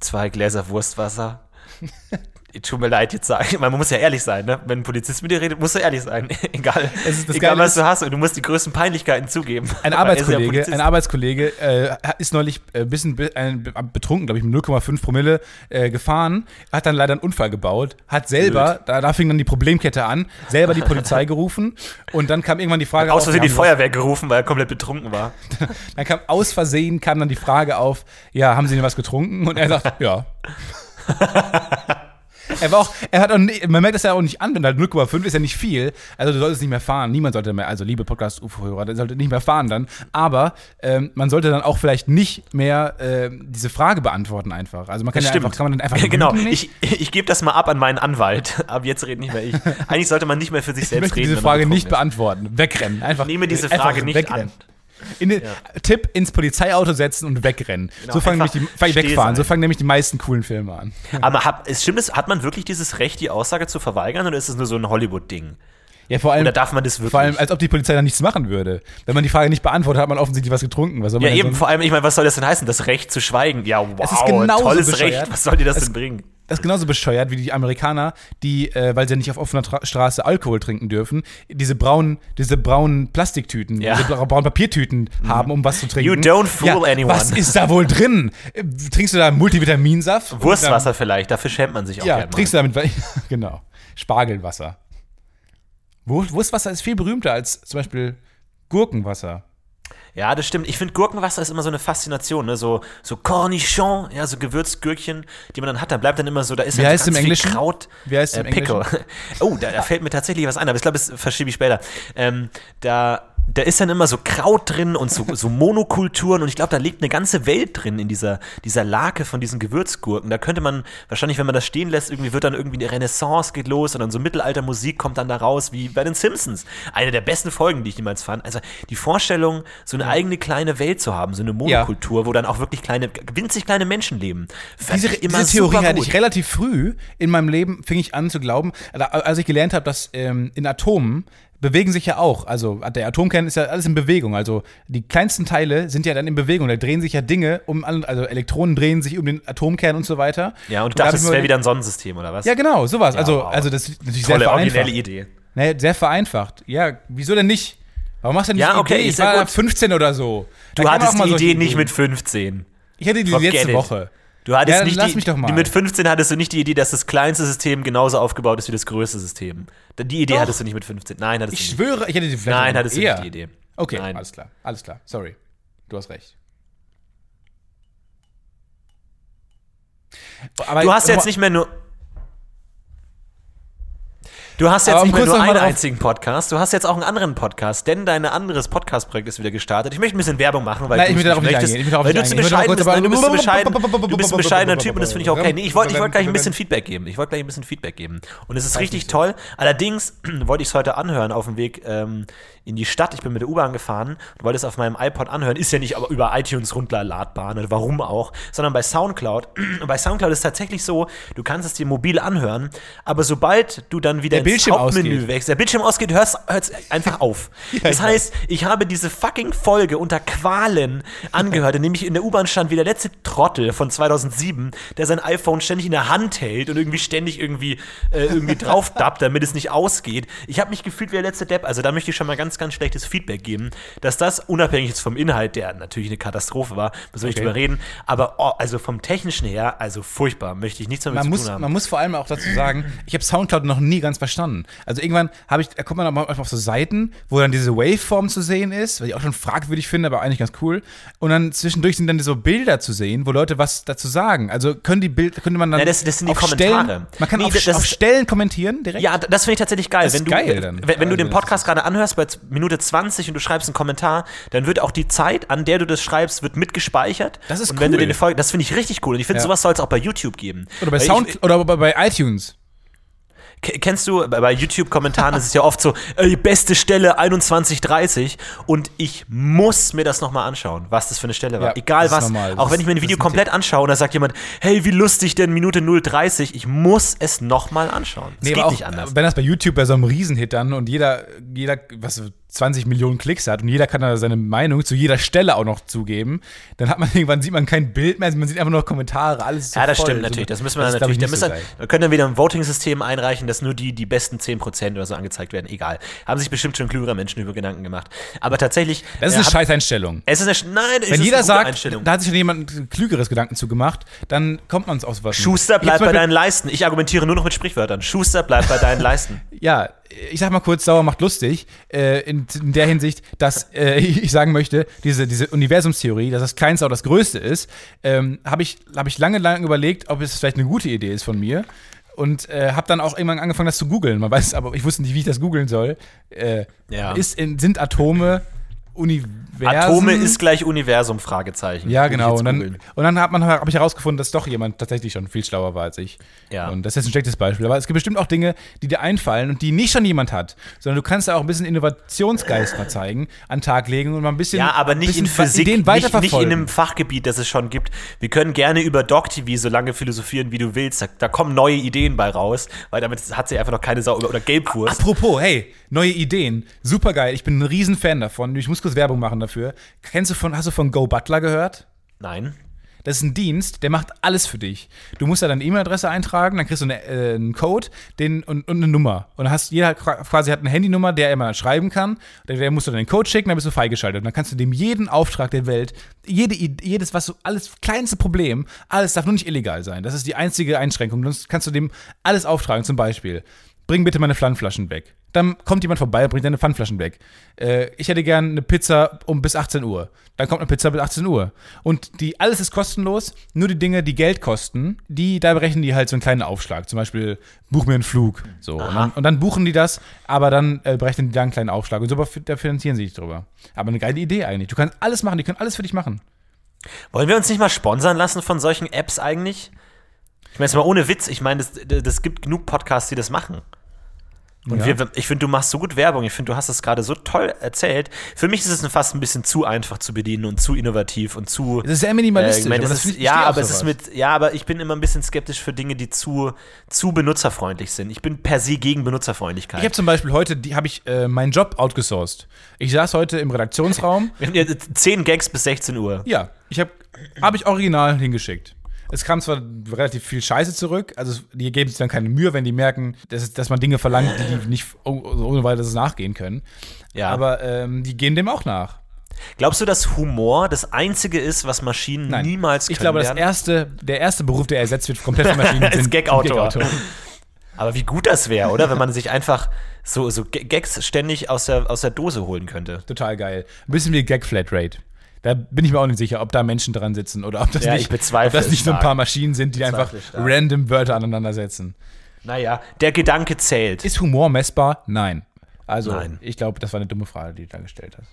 Speaker 2: zwei Gläser Wurstwasser. *laughs* Tut mir leid, jetzt sagen. *laughs* Man muss ja ehrlich sein, ne? Wenn ein Polizist mit dir redet, musst du ehrlich sein. *laughs* egal, egal was du hast. Und du musst die größten Peinlichkeiten zugeben.
Speaker 1: Ein *laughs*
Speaker 2: ja
Speaker 1: Arbeitskollege,
Speaker 2: Polizist.
Speaker 1: ein Arbeitskollege äh, ist neulich ein äh, bisschen be ein, be- betrunken, glaube ich, mit 0,5 Promille äh, gefahren, hat dann leider einen Unfall gebaut, hat selber, da, da fing dann die Problemkette an, selber die Polizei gerufen und dann kam irgendwann die Frage
Speaker 2: Aus Versehen die Feuerwehr gerufen, weil er komplett betrunken war.
Speaker 1: Dann kam aus Versehen kam dann die Frage auf, ja, haben Sie denn was getrunken? Und er sagt, ja. Er war auch, er hat auch, nicht- man merkt das ja auch nicht an, wenn halt 0,5 ist ja nicht viel. Also du solltest nicht mehr fahren. Niemand sollte mehr, also liebe Podcast-UFO-Hörer, der sollte nicht mehr fahren dann. Aber ähm, man sollte dann auch vielleicht nicht mehr ähm, diese Frage beantworten einfach. Also man kann
Speaker 2: Das
Speaker 1: ja
Speaker 2: stimmt.
Speaker 1: einfach, kann man dann einfach
Speaker 2: genau.
Speaker 1: nicht?
Speaker 2: Ich, ich gebe das mal ab an meinen Anwalt. *laughs* Ab jetzt redet nicht mehr ich. *laughs* Eigentlich sollte man nicht mehr für sich
Speaker 1: Ich
Speaker 2: selbst
Speaker 1: möchte
Speaker 2: reden.
Speaker 1: diese Frage nicht
Speaker 2: betrunken
Speaker 1: beantworten. Wegrennen. Einfach,
Speaker 2: ist. Nehme diese Frage nicht
Speaker 1: wegrennen.
Speaker 2: an.
Speaker 1: In den, Tipp, ins Polizeiauto setzen und wegrennen. so fangen
Speaker 2: Genau, einfach
Speaker 1: nämlich die, wegfahren.
Speaker 2: sein.
Speaker 1: So fangen nämlich die meisten coolen Filme an.
Speaker 2: Aber hab, es stimmt es, hat man wirklich dieses Recht, die Aussage zu verweigern oder ist es nur so ein Hollywood-Ding?
Speaker 1: Ja, vor allem,
Speaker 2: Oder darf man das wirklich?
Speaker 1: vor allem, als ob die Polizei dann nichts machen würde. Wenn man die Frage nicht beantwortet, hat man offensichtlich was getrunken. Was
Speaker 2: ja, eben, vor allem, ich meine, was soll das denn heißen? Das Recht zu schweigen. Ja, wow,
Speaker 1: Es ist
Speaker 2: tolles
Speaker 1: bescheuert.
Speaker 2: Recht. Was soll dir das
Speaker 1: Es-
Speaker 2: denn bringen?
Speaker 1: Das ist genauso bescheuert wie die Amerikaner, die, äh, weil sie ja nicht auf offener Tra Straße Alkohol trinken dürfen, diese braunen, diese braunen Plastiktüten,
Speaker 2: Ja. Mhm.
Speaker 1: diese bra- braunen Papiertüten haben, um was zu trinken.
Speaker 2: You don't fool
Speaker 1: ja,
Speaker 2: anyone.
Speaker 1: Was ist da wohl drin? Trinkst du da Multivitaminsaft?
Speaker 2: Wurstwasser vielleicht, dafür schämt man sich auch
Speaker 1: Dann, ja, trinkst du damit, *laughs* genau, Spargelwasser. Wur- Wurstwasser ist viel berühmter als zum Beispiel Gurkenwasser.
Speaker 2: Ja, das stimmt. Ich finde, Gurkenwasser ist immer so eine Faszination, ne? So, so Cornichon, ja, so Gewürzgürkchen, die man dann hat. Da bleibt dann immer so, da ist
Speaker 1: Wie
Speaker 2: halt
Speaker 1: heißt im
Speaker 2: ganz viel
Speaker 1: Englischen?
Speaker 2: Kraut.
Speaker 1: Wie heißt
Speaker 2: äh,
Speaker 1: im
Speaker 2: Pickle. *laughs* Oh, da, da fällt mir tatsächlich was ein, aber ich glaube, das verschiebe ich später. Ähm, da, da ist dann immer so Kraut drin und so, so Monokulturen und ich glaube, da liegt eine ganze Welt drin in dieser, dieser Lake von diesen Gewürzgurken. Da könnte man wahrscheinlich, wenn man das stehen lässt, irgendwie wird dann irgendwie eine Renaissance geht los und dann so Mittelaltermusik kommt dann da raus, wie bei den Simpsons. Eine der besten Folgen, die ich jemals fand. Also die Vorstellung, so eine eigene kleine Welt zu haben, so eine Monokultur, wo dann auch wirklich kleine, winzig kleine Menschen leben.
Speaker 1: Diese, diese Theorie hatte ich relativ früh in meinem Leben, fing ich an zu glauben, als ich gelernt habe, dass ähm, in Atomen bewegen sich ja auch, also der Atomkern ist ja alles in Bewegung, also die kleinsten Teile sind ja dann in Bewegung, da drehen sich ja Dinge um, also Elektronen drehen sich um den Atomkern und so weiter.
Speaker 2: Ja, und du dachtest, es wäre wieder ein Sonnensystem, oder was?
Speaker 1: Ja, genau, sowas. also,
Speaker 2: wow.
Speaker 1: also das ist natürlich
Speaker 2: Tolle,
Speaker 1: sehr
Speaker 2: originelle
Speaker 1: vereinfacht.
Speaker 2: Idee.
Speaker 1: Nee, sehr vereinfacht. Ja, wieso denn nicht? Warum machst du denn
Speaker 2: Ja,
Speaker 1: diese
Speaker 2: okay,
Speaker 1: Idee? Ich
Speaker 2: ja
Speaker 1: war
Speaker 2: gut.
Speaker 1: 15 oder so.
Speaker 2: Du hattest die Idee nicht mit 15.
Speaker 1: Ich hatte die
Speaker 2: Forget
Speaker 1: letzte
Speaker 2: it.
Speaker 1: Woche.
Speaker 2: Du hattest
Speaker 1: Ja,
Speaker 2: nicht
Speaker 1: lass
Speaker 2: die,
Speaker 1: mich doch mal.
Speaker 2: Mit 15 hattest du nicht die Idee, dass das kleinste System genauso aufgebaut ist wie das größte System. Die Idee
Speaker 1: Doch.
Speaker 2: hattest du nicht mit 15. Nein, hattest
Speaker 1: Ich
Speaker 2: du nicht.
Speaker 1: schwöre, ich hätte die vielleicht
Speaker 2: Nein, hattest du
Speaker 1: eher.
Speaker 2: nicht die Idee.
Speaker 1: Okay,
Speaker 2: Nein.
Speaker 1: alles klar, alles klar. Sorry. Du hast recht. Aber
Speaker 2: Du hast jetzt nicht mehr nur. Du hast jetzt
Speaker 1: Aber
Speaker 2: nicht mehr nur einen einzigen Podcast, du hast jetzt auch einen anderen Podcast, denn dein anderes Podcast-Projekt ist wieder gestartet. Ich möchte ein bisschen Werbung machen, weil
Speaker 1: Nein,
Speaker 2: du
Speaker 1: ich will
Speaker 2: es
Speaker 1: darauf nicht
Speaker 2: möchtest,
Speaker 1: eingehen.
Speaker 2: Weil du zu bescheiden bist. Nein, du bist bescheiden. Ein bescheidener Typ und das finde ich okay. Nee, ich wollte ich wollte gleich ein bisschen Feedback geben. Ich wollte gleich ein bisschen Feedback geben. Und es ist richtig toll. Allerdings *clears throat* wollte ich es heute anhören auf dem Weg ähm, in die Stadt. Ich bin mit der U-Bahn gefahren und wollte es auf meinem iPod anhören. Ist ja nicht aber über iTunes runterladbar, ne? warum auch, sondern bei Soundcloud. Und *clears throat* bei Soundcloud ist es tatsächlich so, du kannst es dir mobil anhören, aber sobald du dann wieder
Speaker 1: Bildschirm
Speaker 2: Hauptmenü
Speaker 1: ausgeht.
Speaker 2: wächst, der Bildschirm ausgeht, hörst es einfach auf. *laughs* das
Speaker 1: ja.
Speaker 2: heißt, ich habe diese fucking Folge unter Qualen angehört, indem ich in der U-Bahn stand wie der letzte Trottel von 2007, der sein iPhone ständig in der Hand hält und irgendwie ständig irgendwie, äh, irgendwie *laughs* drauf dappt, damit es nicht ausgeht. Ich habe mich gefühlt wie der letzte Depp. Also da möchte ich schon mal ganz, ganz schlechtes Feedback geben, dass das unabhängig ist vom Inhalt, der natürlich eine Katastrophe war, soll ich
Speaker 1: Okay.
Speaker 2: drüber reden, aber oh, also vom technischen her, also furchtbar, möchte ich nichts mehr mit
Speaker 1: man
Speaker 2: zu
Speaker 1: muss,
Speaker 2: tun haben.
Speaker 1: man muss vor allem auch dazu sagen, ich habe Soundcloud noch nie ganz verstanden. Also irgendwann habe ich, da kommt man auch manchmal auf so Seiten, wo dann diese Waveform zu sehen ist, was ich auch schon fragwürdig finde, aber eigentlich ganz cool. Und dann zwischendurch sind dann so Bilder zu sehen, wo Leute was dazu sagen. Also können die Bilder, könnte man dann
Speaker 2: Ja, das- das sind die
Speaker 1: auf
Speaker 2: Kommentare.
Speaker 1: Stellen, man kann
Speaker 2: Nee,
Speaker 1: auf, auf
Speaker 2: ist-
Speaker 1: Stellen kommentieren direkt.
Speaker 2: Ja, das finde ich tatsächlich geil.
Speaker 1: Das ist
Speaker 2: wenn du,
Speaker 1: geil dann.
Speaker 2: Wenn, wenn du den Podcast gerade anhörst bei Minute 20 und du schreibst einen Kommentar, dann wird auch die Zeit, an der du das schreibst, wird mitgespeichert.
Speaker 1: Das ist
Speaker 2: und wenn du
Speaker 1: cool.
Speaker 2: eine Folge, das finde ich richtig cool. Und ich finde,
Speaker 1: Ja.
Speaker 2: sowas soll es auch bei YouTube geben.
Speaker 1: Oder bei Sound
Speaker 2: Ich,
Speaker 1: oder bei iTunes.
Speaker 2: Kennst du, bei YouTube-Kommentaren ist es ja oft so, ey, beste Stelle 21.30 und ich muss mir das nochmal anschauen, was das für eine Stelle war.
Speaker 1: Ja,
Speaker 2: Egal was.
Speaker 1: normal.
Speaker 2: Auch wenn ich mir ein Video komplett anschaue und da sagt jemand, hey, wie lustig denn Minute 0.30, ich muss es nochmal anschauen. Es
Speaker 1: Nee,
Speaker 2: geht
Speaker 1: auch,
Speaker 2: nicht anders.
Speaker 1: Wenn das bei YouTube bei so einem Riesenhit dann und jeder, jeder, was 20 Millionen Klicks hat und jeder kann da seine Meinung zu jeder Stelle auch noch zugeben, dann hat man *laughs* irgendwann sieht man kein Bild mehr, man sieht einfach nur noch Kommentare, alles ist so
Speaker 2: Ja, das
Speaker 1: voll.
Speaker 2: stimmt natürlich. Das müssen wir
Speaker 1: ist,
Speaker 2: dann natürlich.
Speaker 1: ich,
Speaker 2: Da müssen
Speaker 1: so
Speaker 2: wir, können dann wieder ein Voting-System einreichen, dass nur die, die besten 10% oder so angezeigt werden. Egal. Haben sich bestimmt schon klügere Menschen über Gedanken gemacht. Aber tatsächlich.
Speaker 1: Das ist
Speaker 2: äh,
Speaker 1: eine
Speaker 2: hab-
Speaker 1: Scheißeinstellung.
Speaker 2: Es ist eine. Nein, es
Speaker 1: Wenn
Speaker 2: ist
Speaker 1: jeder sagt, da hat sich schon jemand klügeres Gedanken zu gemacht, dann kommt man aus was.
Speaker 2: Schuster, bleib bei deinen Leisten. Ich argumentiere nur noch mit Sprichwörtern. Schuster, bleib bei deinen *laughs* Leisten.
Speaker 1: Ja, ich sag mal kurz, sauer macht lustig, äh, in, in der Hinsicht, dass äh, *laughs* ich sagen möchte, diese, diese Universumstheorie, dass das Kleinste auch das Größte ist, ähm, habe ich, hab ich lange, lange überlegt, ob es vielleicht eine gute Idee ist von mir. Und äh, habe dann auch irgendwann angefangen, das zu googeln. Man weiß aber, ich wusste nicht, wie ich das googeln soll. Äh,
Speaker 2: Ja.
Speaker 1: ist in, sind Atome Universen.
Speaker 2: Atome ist gleich Universum, Fragezeichen.
Speaker 1: Ja, genau. Und dann, und dann hat man habe ich herausgefunden, dass doch jemand tatsächlich schon viel schlauer war als ich.
Speaker 2: Ja.
Speaker 1: Und das ist jetzt ein schlechtes Beispiel. Aber es gibt bestimmt auch Dinge, die dir einfallen und die nicht schon jemand hat, sondern du kannst da auch ein bisschen Innovationsgeist mal zeigen, an den Tag legen und mal ein bisschen
Speaker 2: Ja, aber nicht in Physik,
Speaker 1: Ideen
Speaker 2: nicht, nicht in einem Fachgebiet, das es schon gibt. Wir können gerne über DocTV so lange philosophieren, wie du willst. Da, da kommen neue Ideen bei raus, weil damit hat sie einfach noch keine Sau oder Gelbwurst.
Speaker 1: Apropos, hey, neue Ideen. Super geil. Ich bin ein riesen Fan davon. Ich muss kurz Werbung machen dafür. Kennst du von, hast du von Go Butler gehört?
Speaker 2: Nein.
Speaker 1: Das ist ein Dienst, der macht alles für dich. Du musst da deine E-Mail-Adresse eintragen, dann kriegst du eine, äh, einen Code den, und, und eine Nummer. Und dann hast jeder hat quasi hat eine Handynummer, der immer schreiben kann. Der, der musst du dann den Code schicken, dann bist du freigeschaltet. Und dann kannst du dem jeden Auftrag der Welt, jede, jedes, was so, alles kleinste Problem, alles darf nur nicht illegal sein. Das ist die einzige Einschränkung. Sonst kannst du dem alles auftragen. Zum Beispiel, bring bitte meine Pfandflaschen weg. Dann kommt jemand vorbei und bringt deine Pfandflaschen weg. Äh, ich hätte gern eine Pizza um bis 18 Uhr. Dann kommt eine Pizza bis 18 Uhr. Und die, alles ist kostenlos. Nur die Dinge, die Geld kosten, die, da berechnen die halt so einen kleinen Aufschlag. Zum Beispiel, buch mir einen Flug. So. Und dann, und dann buchen die das, aber dann äh, berechnen die da einen kleinen Aufschlag. Und so da finanzieren sie dich drüber. Aber eine geile Idee eigentlich. Du kannst alles machen, die können alles für dich machen.
Speaker 2: Wollen wir uns nicht mal sponsern lassen von solchen Apps eigentlich? Ich meine, jetzt mal ohne Witz, ich meine, das, das gibt genug Podcasts, die das machen. Und
Speaker 1: Ja.
Speaker 2: wir, ich finde, du machst so gut Werbung. Ich finde, du hast das gerade so toll erzählt. Für mich ist es fast ein bisschen zu einfach zu bedienen und zu innovativ und zu.
Speaker 1: Es ist sehr
Speaker 2: Äh,
Speaker 1: minimalistisch.
Speaker 2: ich meine,
Speaker 1: aber
Speaker 2: ist, ja, aber es ist mit, ja, aber ich bin immer ein bisschen skeptisch für Dinge, die zu, zu benutzerfreundlich sind. Ich bin per se gegen Benutzerfreundlichkeit.
Speaker 1: Ich habe zum Beispiel heute, die habe ich äh, meinen Job outgesourced. Ich saß heute im Redaktionsraum. *laughs*
Speaker 2: Wir haben jetzt 10 Gags bis 16 Uhr.
Speaker 1: Ja, ich habe hab ich original hingeschickt. Es kam zwar relativ viel Scheiße zurück, also die geben sich dann keine Mühe, wenn die merken, dass, dass man Dinge verlangt, die die nicht oh- ohne weiteres nachgehen können.
Speaker 2: Ja.
Speaker 1: Aber ähm, die gehen dem auch nach.
Speaker 2: Glaubst du, dass Humor das Einzige ist, was Maschinen
Speaker 1: Nein.
Speaker 2: niemals können
Speaker 1: Ich glaube, das erste, der erste Beruf, der ersetzt wird, komplett von Maschinen, *laughs*
Speaker 2: Ist Gag-Autor.
Speaker 1: Gag-Autor.
Speaker 2: Aber wie gut das wäre, oder? Wenn man sich einfach so, so Gags ständig aus der, aus der Dose holen könnte.
Speaker 1: Total geil. Ein bisschen wie Gag-Flatrate. Da bin ich mir auch nicht sicher, ob da Menschen dran sitzen oder ob das,
Speaker 2: Ja,
Speaker 1: nicht, ob das nicht so ein paar Maschinen sind, die einfach
Speaker 2: stark.
Speaker 1: random Wörter aneinander setzen.
Speaker 2: Naja, der Gedanke zählt.
Speaker 1: Ist Humor messbar? Nein. Also,
Speaker 2: Nein.
Speaker 1: ich glaube, das war eine dumme Frage, die du da gestellt hast.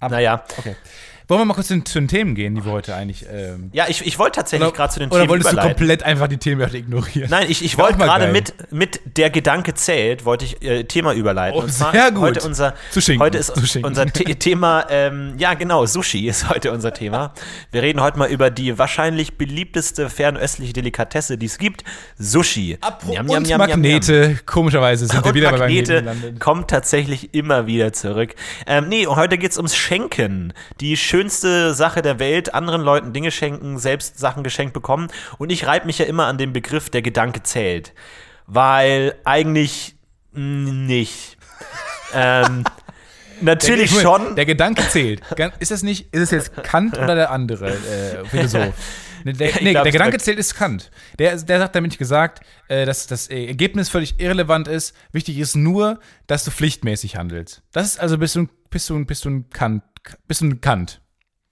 Speaker 1: Aber,
Speaker 2: naja.
Speaker 1: Okay. Wollen wir mal kurz zu den, zu den Themen gehen, die wir heute eigentlich. Ähm,
Speaker 2: Ja, ich, ich wollte tatsächlich gerade zu den
Speaker 1: oder
Speaker 2: Themen
Speaker 1: wolltest du
Speaker 2: überleiten.
Speaker 1: komplett einfach die Themen ignorieren?
Speaker 2: Nein, ich, ich wollte gerade mit, mit der Gedanke zählt, wollte ich äh, Thema überleiten.
Speaker 1: Oh,
Speaker 2: Und zwar
Speaker 1: sehr gut.
Speaker 2: heute unser,
Speaker 1: Zu Schinken,
Speaker 2: heute ist unser The Thema, ähm, ja genau, Sushi ist heute unser Thema. Wir reden heute mal über die wahrscheinlich beliebteste fernöstliche Delikatesse, die es gibt, Sushi.
Speaker 1: Und
Speaker 2: njam, njam, njam.
Speaker 1: Magnete, komischerweise sind wir
Speaker 2: Und
Speaker 1: wieder bei
Speaker 2: Magnete
Speaker 1: Magneten gelandet.
Speaker 2: kommt tatsächlich immer wieder zurück. Ähm, nee, und heute geht's ums Schenken. Die schönste Sache der Welt, anderen Leuten Dinge schenken, selbst Sachen geschenkt bekommen. Und ich reibe mich ja immer an den Begriff, der Gedanke zählt. Weil eigentlich nicht. *laughs* ähm, natürlich
Speaker 1: Der-
Speaker 2: schon.
Speaker 1: Der Gedanke zählt. Ist das nicht, ist es jetzt Kant oder der andere äh, Philosoph? *laughs* Nee, der, nee,
Speaker 2: glaub,
Speaker 1: der Gedanke zählt ist Kant. Der, der sagt damit nicht gesagt, äh, dass das Ergebnis völlig irrelevant ist. Wichtig ist nur, dass du pflichtmäßig handelst. Das ist also bist du, bist du, bist du ein Kant. Bist du ein Kant.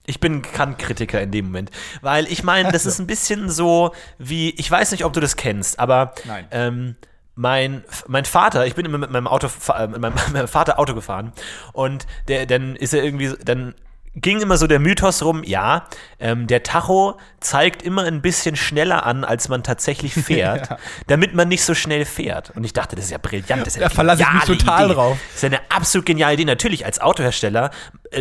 Speaker 2: Ich bin Kant-Kritiker in dem Moment. Weil ich meine, das ist ein bisschen so wie, ich weiß nicht, ob du das kennst, aber. Ähm, mein, mein Vater, ich bin immer mit meinem Auto, äh, mit meinem, *laughs* meinem Vater Auto gefahren und der, dann ist er irgendwie, dann ging immer so der Mythos rum, ja, ähm, der Tacho zeigt immer ein bisschen schneller an, als man tatsächlich *laughs* fährt, damit man nicht so schnell fährt. Und ich dachte, das ist ja brillant. Das ist ja
Speaker 1: Da verlasse ich mich total
Speaker 2: Idee.
Speaker 1: drauf.
Speaker 2: Das ist ja eine absolut geniale Idee. Natürlich, als Autohersteller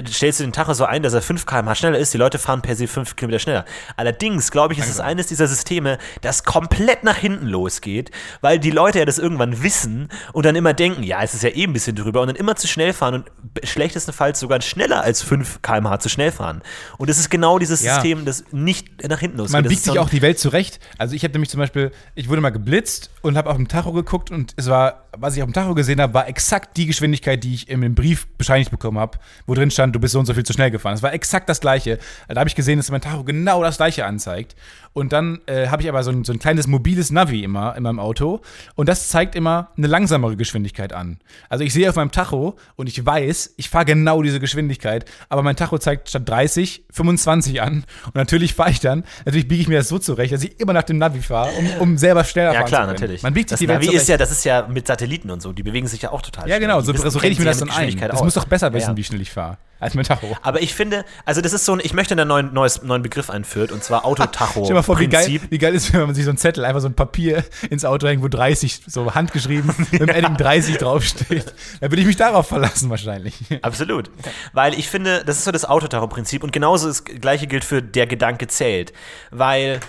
Speaker 2: stellst du den Tacho so ein, dass er 5 km/h schneller ist. Die Leute fahren per se 5 Kilometer schneller. Allerdings, glaube ich, ist es eines dieser Systeme, das komplett nach hinten losgeht, weil die Leute ja das irgendwann wissen und dann immer denken, ja, es ist ja eh ein bisschen drüber und dann immer zu schnell fahren und schlechtestenfalls sogar schneller als 5 km/h zu schnell fahren. Und es ist genau dieses
Speaker 1: Ja.
Speaker 2: System, das nicht nach hinten losgeht.
Speaker 1: Man biegt sich auch die Welt zurecht. Also ich habe nämlich zum Beispiel, ich wurde mal geblitzt und habe auf dem Tacho geguckt und es war, was ich auf dem Tacho gesehen habe, war exakt die Geschwindigkeit, die ich in dem Brief bescheinigt bekommen habe, wo drin stand stand, du bist so und so viel zu schnell gefahren. Es war exakt das gleiche. Da habe ich gesehen, dass mein Tacho genau das gleiche anzeigt. Und dann äh, habe ich aber so ein, so ein kleines mobiles Navi immer in meinem Auto. Und das zeigt immer eine langsamere Geschwindigkeit an. Also ich sehe auf meinem Tacho und ich weiß, ich fahre genau diese Geschwindigkeit. Aber mein Tacho zeigt statt 30 25 an. Und natürlich fahre ich dann, natürlich biege ich mir das so zurecht, dass ich immer nach dem Navi fahre, um, um selber schneller
Speaker 2: Ja
Speaker 1: fahren
Speaker 2: klar,
Speaker 1: zu können.
Speaker 2: natürlich.
Speaker 1: Man biegt sich
Speaker 2: das
Speaker 1: die
Speaker 2: Navi ist ja, das ist ja mit Satelliten und so, die bewegen sich ja auch total
Speaker 1: Ja, genau, so, so rede ich mir das dann
Speaker 2: ja
Speaker 1: ein. Das muss doch besser wissen,
Speaker 2: Ja.
Speaker 1: wie schnell ich fahre, als Tacho.
Speaker 2: Aber ich finde, also das ist so ein, ich möchte einen neuen, neues, neuen Begriff einführt, und zwar Autotacho.
Speaker 1: Stell dir mal vor, wie geil, wie geil ist, wenn man sich so ein Zettel, einfach so ein Papier ins Auto hängt, wo 30, so handgeschrieben, *laughs* mit dem Edding 30 draufsteht. Da würde ich mich darauf verlassen wahrscheinlich.
Speaker 2: Absolut. Weil ich finde, das ist so das Autotacho-Prinzip und genauso das gleiche gilt für der Gedanke zählt. Weil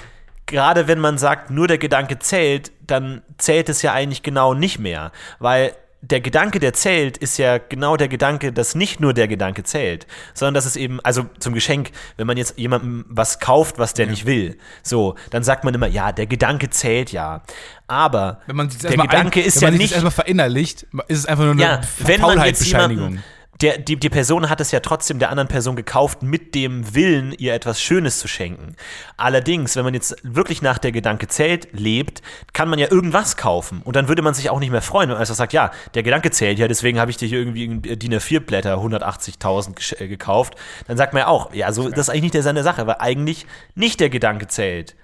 Speaker 2: gerade wenn man sagt, nur der Gedanke zählt, dann zählt es ja eigentlich genau nicht mehr. Weil der Gedanke, der zählt, ist ja genau der Gedanke, dass nicht nur der Gedanke zählt, sondern dass es eben, also zum Geschenk, wenn man jetzt jemandem was kauft, was der nicht will, so, dann sagt man immer, ja, der Gedanke zählt ja. Aber
Speaker 1: Wenn man sich das
Speaker 2: der Gedanke
Speaker 1: ein,
Speaker 2: ist
Speaker 1: wenn
Speaker 2: ja
Speaker 1: man sich
Speaker 2: nicht
Speaker 1: das erstmal verinnerlicht, ist es einfach nur eine
Speaker 2: ja, wenn
Speaker 1: Faulheitsbescheinigung.
Speaker 2: Der, die, die Person hat es ja trotzdem der anderen Person gekauft mit dem Willen, ihr etwas Schönes zu schenken. Allerdings, wenn man jetzt wirklich nach der Gedanke zählt, lebt, kann man ja irgendwas kaufen. Und dann würde man sich auch nicht mehr freuen, wenn man einfach sagt, ja, der Gedanke zählt ja, deswegen habe ich dir hier irgendwie DIN A4-Blätter 180.000 gesch- äh, gekauft. Dann sagt man ja auch, ja, so, das ist eigentlich nicht der Sinn der Sache, weil eigentlich nicht der Gedanke zählt,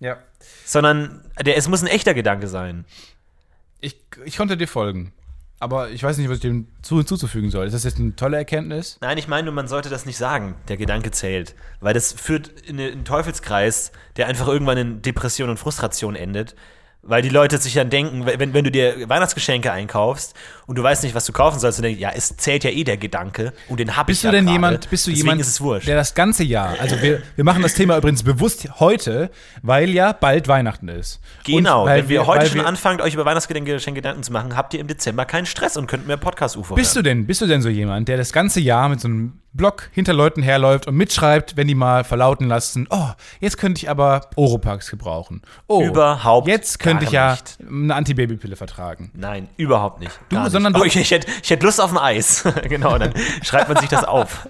Speaker 1: Ja.
Speaker 2: sondern der, es muss ein echter Gedanke sein.
Speaker 1: Ich, ich konnte dir folgen. Aber ich weiß nicht, was ich dem zu, hinzuzufügen soll. Ist das jetzt eine tolle Erkenntnis?
Speaker 2: Nein, ich meine, man sollte das nicht sagen, der Gedanke zählt. Weil das führt in einen Teufelskreis, der einfach irgendwann in Depression und Frustration endet. Weil die Leute sich dann denken, wenn, wenn du dir Weihnachtsgeschenke einkaufst und du weißt nicht, was du kaufen sollst, dann denkst ja, es zählt ja eh der Gedanke und den hab
Speaker 1: Bist
Speaker 2: ich
Speaker 1: du
Speaker 2: ja
Speaker 1: denn jemand, bist du
Speaker 2: Deswegen
Speaker 1: jemand, der das ganze Jahr, also wir, wir machen das Thema übrigens bewusst heute, weil ja bald Weihnachten ist.
Speaker 2: Genau, wenn wir heute
Speaker 1: weil
Speaker 2: schon
Speaker 1: wir-
Speaker 2: anfangt, euch über Weihnachtsgeschenke Gedanken zu machen, habt ihr im Dezember keinen Stress und könnt mehr Podcast-UFO
Speaker 1: Bist du denn, bist du denn so jemand, der das ganze Jahr mit so einem Block hinter Leuten herläuft und mitschreibt, wenn die mal verlauten lassen, oh, jetzt könnte ich aber Oropax gebrauchen. Oh,
Speaker 2: Überhaupt
Speaker 1: Jetzt könnte ich ja
Speaker 2: nicht.
Speaker 1: eine Antibabypille vertragen.
Speaker 2: Nein, überhaupt nicht.
Speaker 1: Du,
Speaker 2: Gar nicht.
Speaker 1: sondern du-
Speaker 2: oh, ich, ich, hätte, ich hätte Lust auf ein Eis. *laughs* genau, dann schreibt man sich das auf.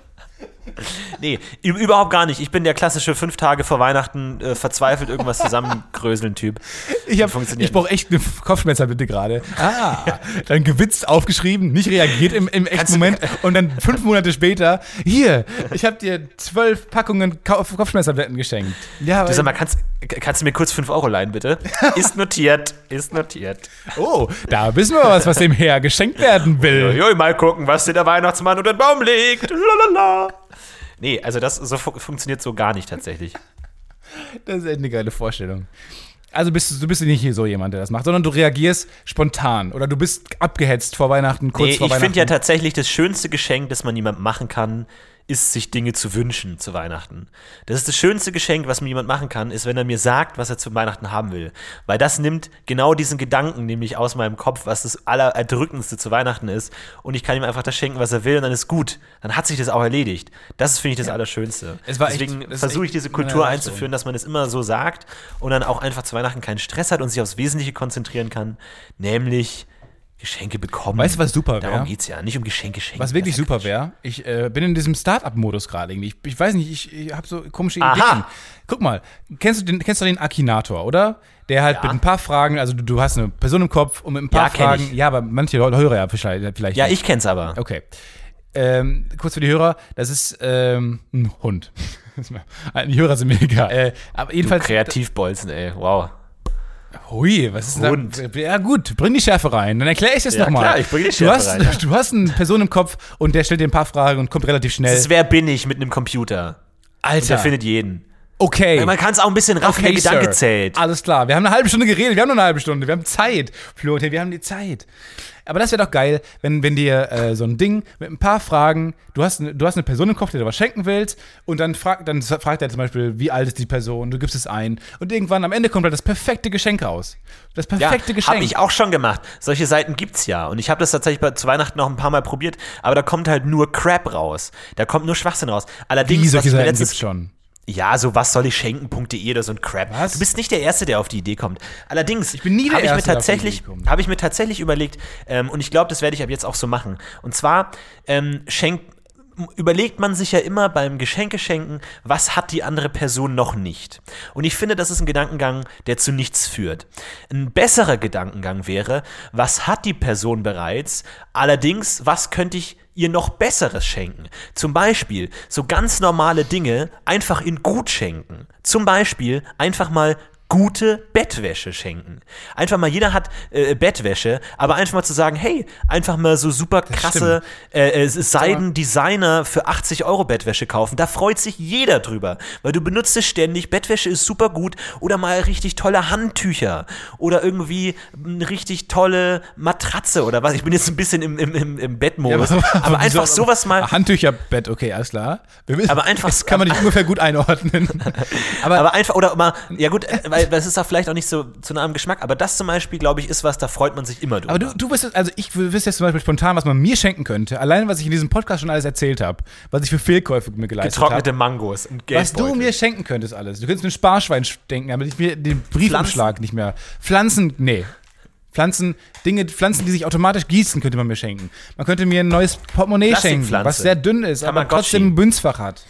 Speaker 2: *laughs* Nee, überhaupt gar nicht. Ich bin der klassische fünf Tage vor Weihnachten äh, verzweifelt irgendwas zusammengröseln Typ.
Speaker 1: Ich, hab- ich brauche echt eine Kopfschmerzer bitte gerade. Ah, dann gewitzt aufgeschrieben, nicht reagiert im, im echten
Speaker 2: Kannst
Speaker 1: Moment und dann fünf Monate später, hier, ich habe dir zwölf Packungen Kopf Kopfschmerztabletten geschenkt. Ja,
Speaker 2: Du sag mal, kannst, kannst du mir kurz fünf Euro leihen, bitte? Ist notiert, ist notiert.
Speaker 1: oh, da wissen wir was, was dem Herr geschenkt werden will.
Speaker 2: Joi, mal gucken, was dir der Weihnachtsmann unter den Baum legt. Lalala. Nee, also das so fu funktioniert so gar nicht tatsächlich.
Speaker 1: Das ist echt eine geile Vorstellung. Also bist du, du bist nicht hier so jemand, der das macht, sondern du reagierst spontan oder du bist abgehetzt vor Weihnachten, kurz
Speaker 2: Nee,
Speaker 1: vor
Speaker 2: ich
Speaker 1: Weihnachten.
Speaker 2: finde ja tatsächlich, das schönste Geschenk, das man jemandem machen kann, ist, sich Dinge zu wünschen zu Weihnachten. Das ist das schönste Geschenk, was mir jemand machen kann, ist, wenn er mir sagt, was er zu Weihnachten haben will. Weil das nimmt genau diesen Gedanken nämlich aus meinem Kopf, was das Allererdrückendste zu Weihnachten ist. Und ich kann ihm einfach das schenken, was er will, und dann ist gut. Dann hat sich das auch erledigt. Das ist, finde ich, das Allerschönste.
Speaker 1: Es war echt-
Speaker 2: Deswegen versuche ich diese Kultur einzuführen, dass man es immer so sagt und dann auch einfach zu Weihnachten keinen Stress hat und sich aufs Wesentliche konzentrieren kann, nämlich Geschenke bekommen.
Speaker 1: Weißt du, was super
Speaker 2: Darum
Speaker 1: wär?
Speaker 2: geht's ja, nicht um Geschenke schenken.
Speaker 1: Was wirklich super wäre, ich äh, bin in diesem Start-up-Modus gerade irgendwie. Ich, ich weiß nicht, ich, ich habe so komische
Speaker 2: Aha.
Speaker 1: Ideen. Guck mal, kennst du den, kennst du den Akinator, oder? Der halt
Speaker 2: Ja.
Speaker 1: mit ein paar Fragen, also du, du hast eine Person im Kopf und mit ein paar
Speaker 2: Ja,
Speaker 1: Fragen. Ja, aber manche Leute hören ja vielleicht. vielleicht
Speaker 2: Ja,
Speaker 1: nicht.
Speaker 2: ich kenn's aber.
Speaker 1: Okay. Ähm, kurz für die Hörer, das ist ähm, ein Hund. *laughs* die Hörer sind mir egal. Äh, aber jedenfalls.
Speaker 2: Kreativbolzen, ey. Wow.
Speaker 1: Hui, was ist denn
Speaker 2: Hund.
Speaker 1: da? Ja, gut, bring die Schärfe rein. Dann erkläre ich das
Speaker 2: Ja,
Speaker 1: nochmal.
Speaker 2: klar, ich bring die
Speaker 1: du
Speaker 2: Schärfe
Speaker 1: hast,
Speaker 2: rein. *laughs*
Speaker 1: Du hast eine Person im Kopf und der stellt dir ein paar Fragen und kommt relativ schnell.
Speaker 2: Das ist, wer bin ich mit einem Computer? Und
Speaker 1: Alter.
Speaker 2: der findet jeden.
Speaker 1: Okay.
Speaker 2: Man kann es auch ein bisschen raffen, der Gedanke
Speaker 1: Sir.
Speaker 2: zählt.
Speaker 1: Alles klar. Wir haben eine halbe Stunde geredet. Wir haben nur eine halbe Stunde. Wir haben Zeit. Florentin, wir haben die Zeit. Aber das wäre doch geil, wenn, wenn dir äh, so ein Ding mit ein paar Fragen, du hast, du hast eine Person im Kopf, der dir was schenken willst, und dann, frag, dann fragt er zum Beispiel, wie alt ist die Person, du gibst es ein, und irgendwann am Ende kommt halt das perfekte Geschenk raus. Das
Speaker 2: Ja,
Speaker 1: perfekte Geschenk.
Speaker 2: habe ich auch schon gemacht. Solche Seiten gibt's ja. Und ich habe das tatsächlich bei, zu Weihnachten noch ein paar Mal probiert. Aber da kommt halt nur Crap raus. Da kommt nur Schwachsinn raus. Allerdings,
Speaker 1: Wie, solche Seiten
Speaker 2: letztens
Speaker 1: gibt's schon.
Speaker 2: Ja, so was soll ich schenken.de oder so ein Crap.
Speaker 1: Was?
Speaker 2: Du bist nicht der Erste, der auf die Idee kommt. Allerdings
Speaker 1: Ich bin nie der
Speaker 2: habe ich mir tatsächlich, habe ich mir tatsächlich überlegt, ähm, und ich glaube, das werde ich ab jetzt auch so machen. Und zwar ähm, schenkt überlegt man sich ja immer beim Geschenkeschenken, was hat die andere Person noch nicht. Und ich finde, das ist ein Gedankengang, der zu nichts führt. Ein besserer Gedankengang wäre, was hat die Person bereits, allerdings, was könnte ich ihr noch Besseres schenken. Zum Beispiel so ganz normale Dinge einfach in gut schenken. Zum Beispiel einfach mal gute Bettwäsche schenken. Einfach mal, jeder hat äh, Bettwäsche, aber einfach mal zu sagen, hey, einfach mal so super krasse äh, äh, Seiden-Designer für 80 Euro Bettwäsche kaufen. Da freut sich jeder drüber, weil du benutzt es ständig. Bettwäsche ist super gut oder mal richtig tolle Handtücher oder irgendwie eine richtig tolle Matratze oder was. Ich bin jetzt ein bisschen im, im, im, im Bettmodus.
Speaker 1: Ja,
Speaker 2: aber, aber einfach sowas mal.
Speaker 1: Handtücherbett, okay, alles klar. Wir wissen-
Speaker 2: Aber einfach-
Speaker 1: Das kann man nicht ungefähr gut einordnen. *laughs* Aber,
Speaker 2: Aber einfach, oder mal, ja gut, äh, weil das ist auch vielleicht auch nicht so zu einem Geschmack, aber das zum Beispiel, glaube ich, ist was, da freut man sich immer drüber.
Speaker 1: aber du, du wüsstest, also ich wüsste jetzt zum Beispiel spontan, was man mir schenken könnte. Allein, was ich in diesem Podcast schon alles erzählt habe, was ich für Fehlkäufe mir geleistet
Speaker 2: Getrocknete
Speaker 1: habe.
Speaker 2: Mangos und
Speaker 1: Was du mir schenken könntest alles. Du könntest mir ein Sparschwein denken, damit ich mir den Briefumschlag nicht mehr. Pflanzen, nee. Pflanzen, Dinge, Pflanzen, die sich automatisch gießen, könnte man mir schenken. Man könnte mir ein neues Portemonnaie schenken, was sehr dünn ist, aber trotzdem ein Bünzfach hat.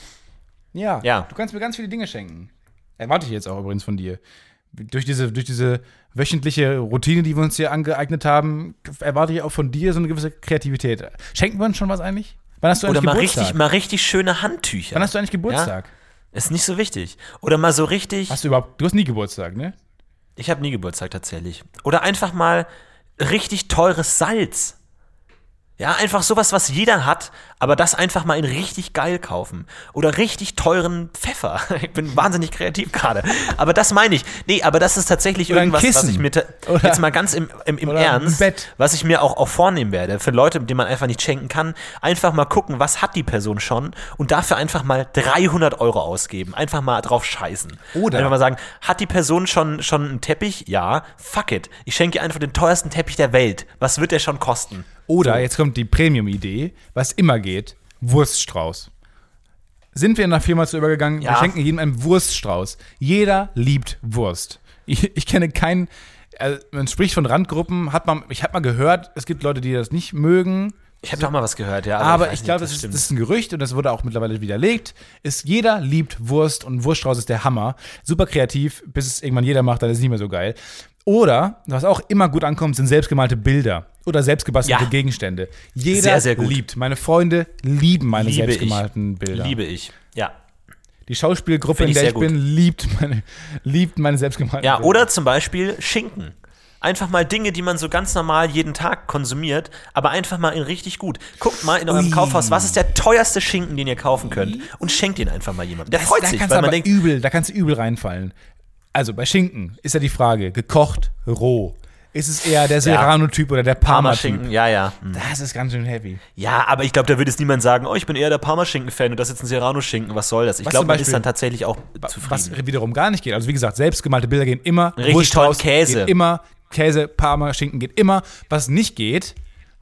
Speaker 1: Ja,
Speaker 2: Ja.
Speaker 1: Du kannst mir ganz viele Dinge schenken. Erwarte ich jetzt auch übrigens von dir. Durch diese, durch diese wöchentliche Routine, die wir uns hier angeeignet haben, erwarte ich auch von dir so eine gewisse Kreativität. Schenken wir uns schon was eigentlich? Wann hast du
Speaker 2: Oder
Speaker 1: eigentlich
Speaker 2: mal
Speaker 1: Geburtstag?
Speaker 2: richtig, mal richtig schöne Handtücher.
Speaker 1: Wann hast du eigentlich Geburtstag?
Speaker 2: Ist nicht so wichtig. Oder mal so richtig.
Speaker 1: Hast du überhaupt, du hast nie Geburtstag, ne?
Speaker 2: Ich habe nie Geburtstag tatsächlich. Oder einfach mal richtig teures Salz. Ja, einfach sowas, was jeder hat, aber das einfach mal in richtig geil kaufen. Oder richtig teuren Pfeffer. *laughs* Ich bin wahnsinnig kreativ gerade. Aber das meine ich. Nee, aber das ist tatsächlich
Speaker 1: Oder
Speaker 2: irgendwas, was ich mir
Speaker 1: Oder-
Speaker 2: jetzt mal ganz im, im, im Ernst, was ich mir auch, auch vornehmen werde, für Leute, denen man einfach nicht schenken kann, einfach mal gucken, was hat die Person schon und dafür einfach mal 300 Euro ausgeben. Einfach mal drauf scheißen.
Speaker 1: Oder-
Speaker 2: Einfach mal sagen, hat die Person schon, schon einen Teppich? Ja, fuck it. Ich schenke ihr einfach den teuersten Teppich der Welt. Was wird der schon kosten?
Speaker 1: Oder, jetzt kommt die Premium-Idee, was immer geht, Wurststrauß. Sind wir in einer Firma zu übergegangen, wir
Speaker 2: Ja.
Speaker 1: schenken jedem einen Wurststrauß. Jeder liebt Wurst. Ich, ich kenne keinen, also man spricht von Randgruppen, hat man, ich habe mal gehört, es gibt Leute, die das nicht mögen,
Speaker 2: Ich habe doch mal was gehört, ja.
Speaker 1: aber
Speaker 2: weiß
Speaker 1: ich
Speaker 2: nicht,
Speaker 1: glaube, das, ist, das ist ein Gerücht und das wurde auch mittlerweile widerlegt. Ist, jeder liebt Wurst und Wurststrauß ist der Hammer. Super kreativ, bis es irgendwann jeder macht, dann ist es nicht mehr so geil. Oder, was auch immer gut ankommt, sind selbstgemalte Bilder oder selbstgebastelte
Speaker 2: Ja.
Speaker 1: Gegenstände. Jeder
Speaker 2: Sehr, sehr gut.
Speaker 1: liebt. Meine Freunde lieben meine
Speaker 2: Liebe ich.
Speaker 1: selbstgemalten Bilder.
Speaker 2: Liebe ich. Ja.
Speaker 1: Die Schauspielgruppe, in
Speaker 2: ich
Speaker 1: der ich
Speaker 2: gut.
Speaker 1: bin, liebt meine, liebt meine selbstgemalten
Speaker 2: Ja,
Speaker 1: Bilder.
Speaker 2: oder zum Beispiel Schinken. Einfach mal Dinge, die man so ganz normal jeden Tag konsumiert, aber einfach mal in richtig gut. Guckt mal in eurem
Speaker 1: Ui.
Speaker 2: Kaufhaus, was ist der teuerste Schinken, den ihr kaufen könnt und schenkt ihn einfach mal jemandem. Der freut
Speaker 1: da
Speaker 2: sich, weil man denkt,
Speaker 1: übel, da kannst du übel reinfallen. Also bei Schinken ist ja die Frage, gekocht, roh. Ist es eher der Serrano-Typ oder der Parma-Typ?
Speaker 2: Parma-Schinken, ja, ja. Hm.
Speaker 1: Das ist ganz schön heavy.
Speaker 2: Ja, aber ich glaube, da würde es niemand sagen, oh, ich bin eher der Parma-Schinken-Fan und das ist jetzt ein Serrano-Schinken, was soll das? Ich
Speaker 1: Was
Speaker 2: glaube, man ist dann tatsächlich auch
Speaker 1: Was
Speaker 2: zufrieden.
Speaker 1: wiederum gar nicht geht. Also wie gesagt, selbstgemalte Bilder gehen immer.
Speaker 2: Richtig
Speaker 1: Wurststrauß
Speaker 2: tollen Käse.
Speaker 1: Geht immer. Käse, Parma, Schinken geht immer. Was nicht geht,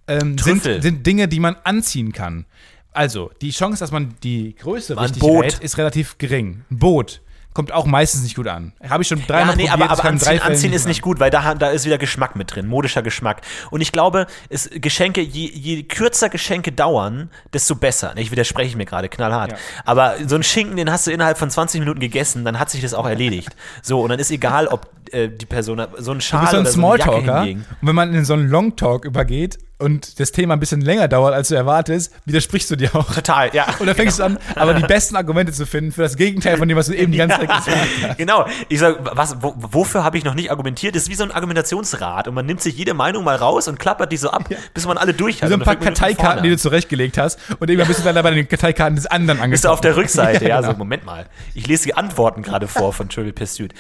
Speaker 1: ähm, sind, sind Dinge, die man anziehen kann. Also, die Chance, dass man die Größe
Speaker 2: Ein
Speaker 1: richtig
Speaker 2: Boot.
Speaker 1: rät, ist relativ gering. Ein Boot kommt auch meistens nicht gut an. Habe ich schon dreimal
Speaker 2: Ja, nee,
Speaker 1: probiert.
Speaker 2: aber, aber anziehen, anziehen ist nicht gut, weil da, da ist wieder Geschmack mit drin, modischer Geschmack. Und ich glaube, es, Geschenke, je, je kürzer Geschenke dauern, desto besser. Ich widerspreche mir gerade knallhart.
Speaker 1: Ja.
Speaker 2: Aber so ein Schinken, den hast du innerhalb von 20 Minuten gegessen, dann hat sich das auch erledigt. So, und dann ist egal, ob äh, die Person so ein
Speaker 1: Du
Speaker 2: Schal
Speaker 1: bist so ein
Speaker 2: oder so eine Jacke
Speaker 1: Smalltalker.
Speaker 2: hingegen.
Speaker 1: Und wenn man in so einen Longtalk übergeht und das Thema ein bisschen länger dauert, als du erwartest, widersprichst du dir auch.
Speaker 2: Total, ja.
Speaker 1: Und dann fängst du an, *laughs* aber die besten Argumente zu finden für das Gegenteil von dem, was du eben die ganze Zeit gesagt hast. *laughs*
Speaker 2: Genau. Ich sag, was, wo, wofür habe ich noch nicht argumentiert? Das ist wie so ein Argumentationsrad und man nimmt sich jede Meinung mal raus und klappert die so ab, bis man alle durch hat.
Speaker 1: So ein paar Karteikarten, die du zurechtgelegt hast und irgendwann bist du dann bei den Karteikarten des anderen angekommen.
Speaker 2: Bist du auf der Rückseite, *laughs* ja,
Speaker 1: genau.
Speaker 2: so, Moment mal. Ich lese die Antworten gerade vor von Trivial Pursuit.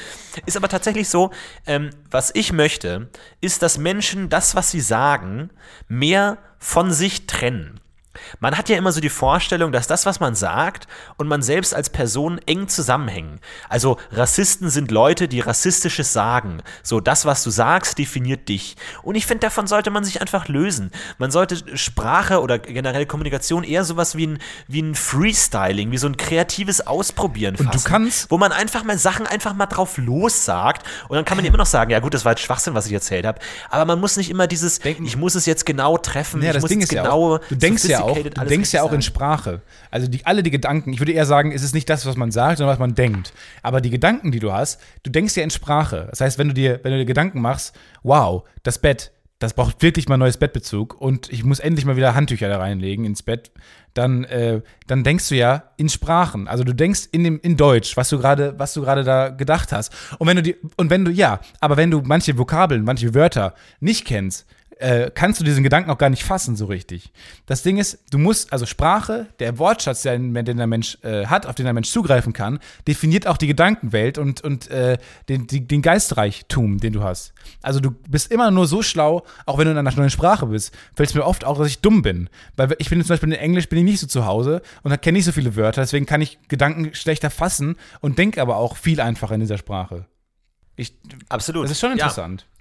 Speaker 2: Ist aber tatsächlich so, ähm, was ich möchte, ist, dass Menschen das, was sie sagen, mehr von sich trennen. Man hat ja immer so die Vorstellung, dass das, was man sagt und man selbst als Person eng zusammenhängen. Also Rassisten sind Leute, die rassistisches sagen. So, das, was du sagst, definiert dich. Und ich finde, davon sollte man sich einfach lösen. Man sollte Sprache oder generell Kommunikation eher sowas wie ein, wie ein Freestyling, wie so ein kreatives Ausprobieren
Speaker 1: Und du
Speaker 2: fassen,
Speaker 1: kannst-
Speaker 2: Wo man einfach mal Sachen einfach mal drauf los sagt und dann kann man immer noch sagen, ja gut, das war jetzt Schwachsinn, was ich erzählt habe. Aber man muss nicht immer dieses,
Speaker 1: Denken-
Speaker 2: ich muss es jetzt genau treffen,
Speaker 1: Ja,
Speaker 2: ich
Speaker 1: das
Speaker 2: muss
Speaker 1: Ding
Speaker 2: jetzt
Speaker 1: ist ja
Speaker 2: genau
Speaker 1: auch, du denkst ja auch, du denkst ja auch in
Speaker 2: richtig
Speaker 1: Sprache. Also die, alle die Gedanken, ich würde eher sagen, es ist nicht das, was man sagt, sondern was man denkt. Aber die Gedanken, die du hast, du denkst ja in Sprache. Das heißt, wenn du dir, wenn du dir Gedanken machst, wow, das Bett, das braucht wirklich mal neues Bettbezug und ich muss endlich mal wieder Handtücher da reinlegen ins Bett, dann, äh, dann denkst du ja in Sprachen. Also du denkst in, dem, in Deutsch, was du gerade, was du gerade da gedacht hast. Und wenn du die, und wenn du, ja, aber wenn du manche Vokabeln, manche Wörter nicht kennst, äh, kannst du diesen Gedanken auch gar nicht fassen so richtig. Das Ding ist, du musst, also Sprache, der Wortschatz, den, der Mensch äh, hat, auf den der Mensch zugreifen kann, definiert auch die Gedankenwelt und, und äh, den, die, den Geistreichtum, den du hast. Also du bist immer nur so schlau, auch wenn du in einer neuen Sprache bist, fällt es mir oft auch, dass ich dumm bin. Weil ich bin zum Beispiel in Englisch bin ich nicht so zu Hause und kenne nicht so viele Wörter, deswegen kann ich Gedanken schlechter fassen und denke aber auch viel einfacher in dieser Sprache. Ich,
Speaker 2: Absolut.
Speaker 1: Das ist schon interessant.
Speaker 2: Ja,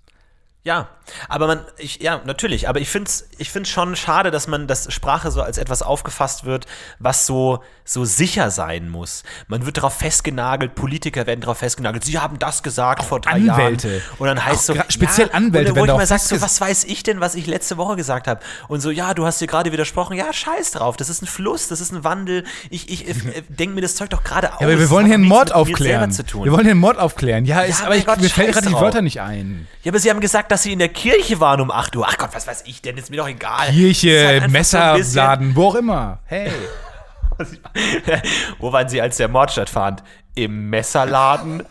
Speaker 2: aber man, ich, ja, natürlich, aber ich finde es ich find's schon schade, dass man, dass Sprache so als etwas aufgefasst wird, was so, so sicher sein muss. Man wird darauf festgenagelt, Politiker werden darauf festgenagelt, sie haben das gesagt vor drei
Speaker 1: Anwälte.
Speaker 2: Jahren. Und dann heißt
Speaker 1: Auch
Speaker 2: so,
Speaker 1: speziell Anwälte
Speaker 2: und,
Speaker 1: werden
Speaker 2: wo ich
Speaker 1: darauf
Speaker 2: mal sag, so, was weiß ich denn, was ich letzte Woche gesagt habe? Und so, ja, du hast dir gerade widersprochen, ja, scheiß drauf, das ist ein Fluss, das ist ein Wandel. Ich, ich, *laughs* äh, denke mir das Zeug doch gerade aus.
Speaker 1: Ja, aber wir wollen hier einen Mord aufklären. Wir wollen hier einen Mord aufklären. Ja, ist,
Speaker 2: Ja,
Speaker 1: aber ich,
Speaker 2: Gott,
Speaker 1: mir fällt gerade die. Wörter nicht ein.
Speaker 2: Ja, aber sie haben gesagt, dass sie in der Kirche waren um 8 Uhr. Ach Gott, was weiß ich denn? Ist mir doch egal.
Speaker 1: Kirche,
Speaker 2: halt einfach so
Speaker 1: Messerladen, wo auch immer. Hey. *laughs* *laughs*
Speaker 2: Wo waren sie, als der Mord stattfand? Im Messerladen.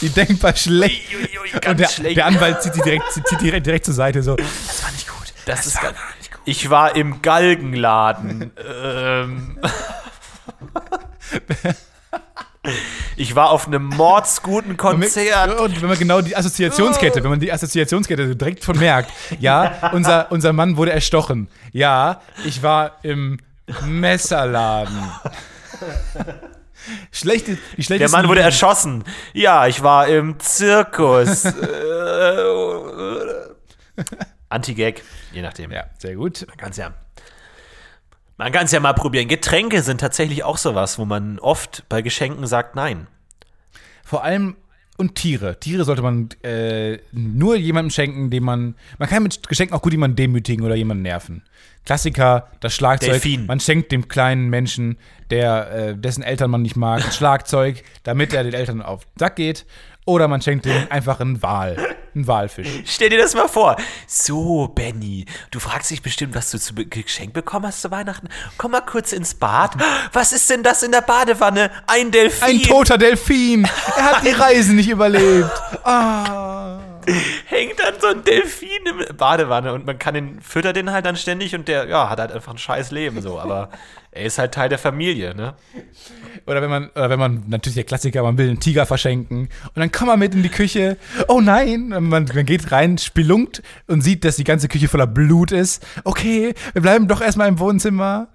Speaker 1: Die denkbar schlecht.
Speaker 2: Uiuiui, ganz
Speaker 1: Und der,
Speaker 2: schlecht.
Speaker 1: der Anwalt zieht sie direkt, zieht direkt, direkt zur Seite so. Das war nicht gut.
Speaker 2: das, ist gar nicht gut. Ich war im Galgenladen. *laughs* ähm. Ich war auf einem mordsguten Konzert.
Speaker 1: Und wenn man genau die Assoziationskette, wenn man die Assoziationskette so direkt von merkt, ja, unser, unser Mann wurde erstochen. Ja, ich war im Messerladen. Schlechte, die
Speaker 2: Der Mann wurde erschossen. Ja, ich war im Zirkus. *laughs* Äh, Anti-Gag, je nachdem.
Speaker 1: Ja, sehr gut.
Speaker 2: Kann's ja. Man kann es ja mal probieren. Getränke sind tatsächlich auch sowas, wo man oft bei Geschenken sagt Nein.
Speaker 1: Vor allem und Tiere. Tiere sollte man äh, nur jemandem schenken, dem man. Man kann mit Geschenken auch gut jemanden demütigen oder jemanden nerven. Klassiker, das Schlagzeug.
Speaker 2: Delfin.
Speaker 1: Man schenkt dem kleinen Menschen, der, äh, dessen Eltern man nicht mag, ein *laughs* Schlagzeug, damit er den Eltern auf den Sack geht. Oder man schenkt ihm einfach einen Wal. Einen Walfisch.
Speaker 2: Stell dir das mal vor. So, Benny, du fragst dich bestimmt, was du zu geschenkt bekommen hast zu Weihnachten. Komm mal kurz ins Bad. Was ist denn das in der Badewanne? Ein Delfin.
Speaker 1: Ein toter Delfin! Er hat die Reise nicht überlebt. Ah. *laughs*
Speaker 2: Hängt dann so ein Delfin im Badewanne und man kann den, füttert den halt dann ständig und der, ja, hat halt einfach ein scheiß Leben so, aber *laughs* er ist halt Teil der Familie, ne?
Speaker 1: Oder wenn man, oder wenn man, natürlich der Klassiker, man will einen Tiger verschenken und dann kommt man mit in die Küche. Oh nein, man, man geht rein, spelunkt und sieht, dass die ganze Küche voller Blut ist. Okay, wir bleiben doch erstmal im Wohnzimmer.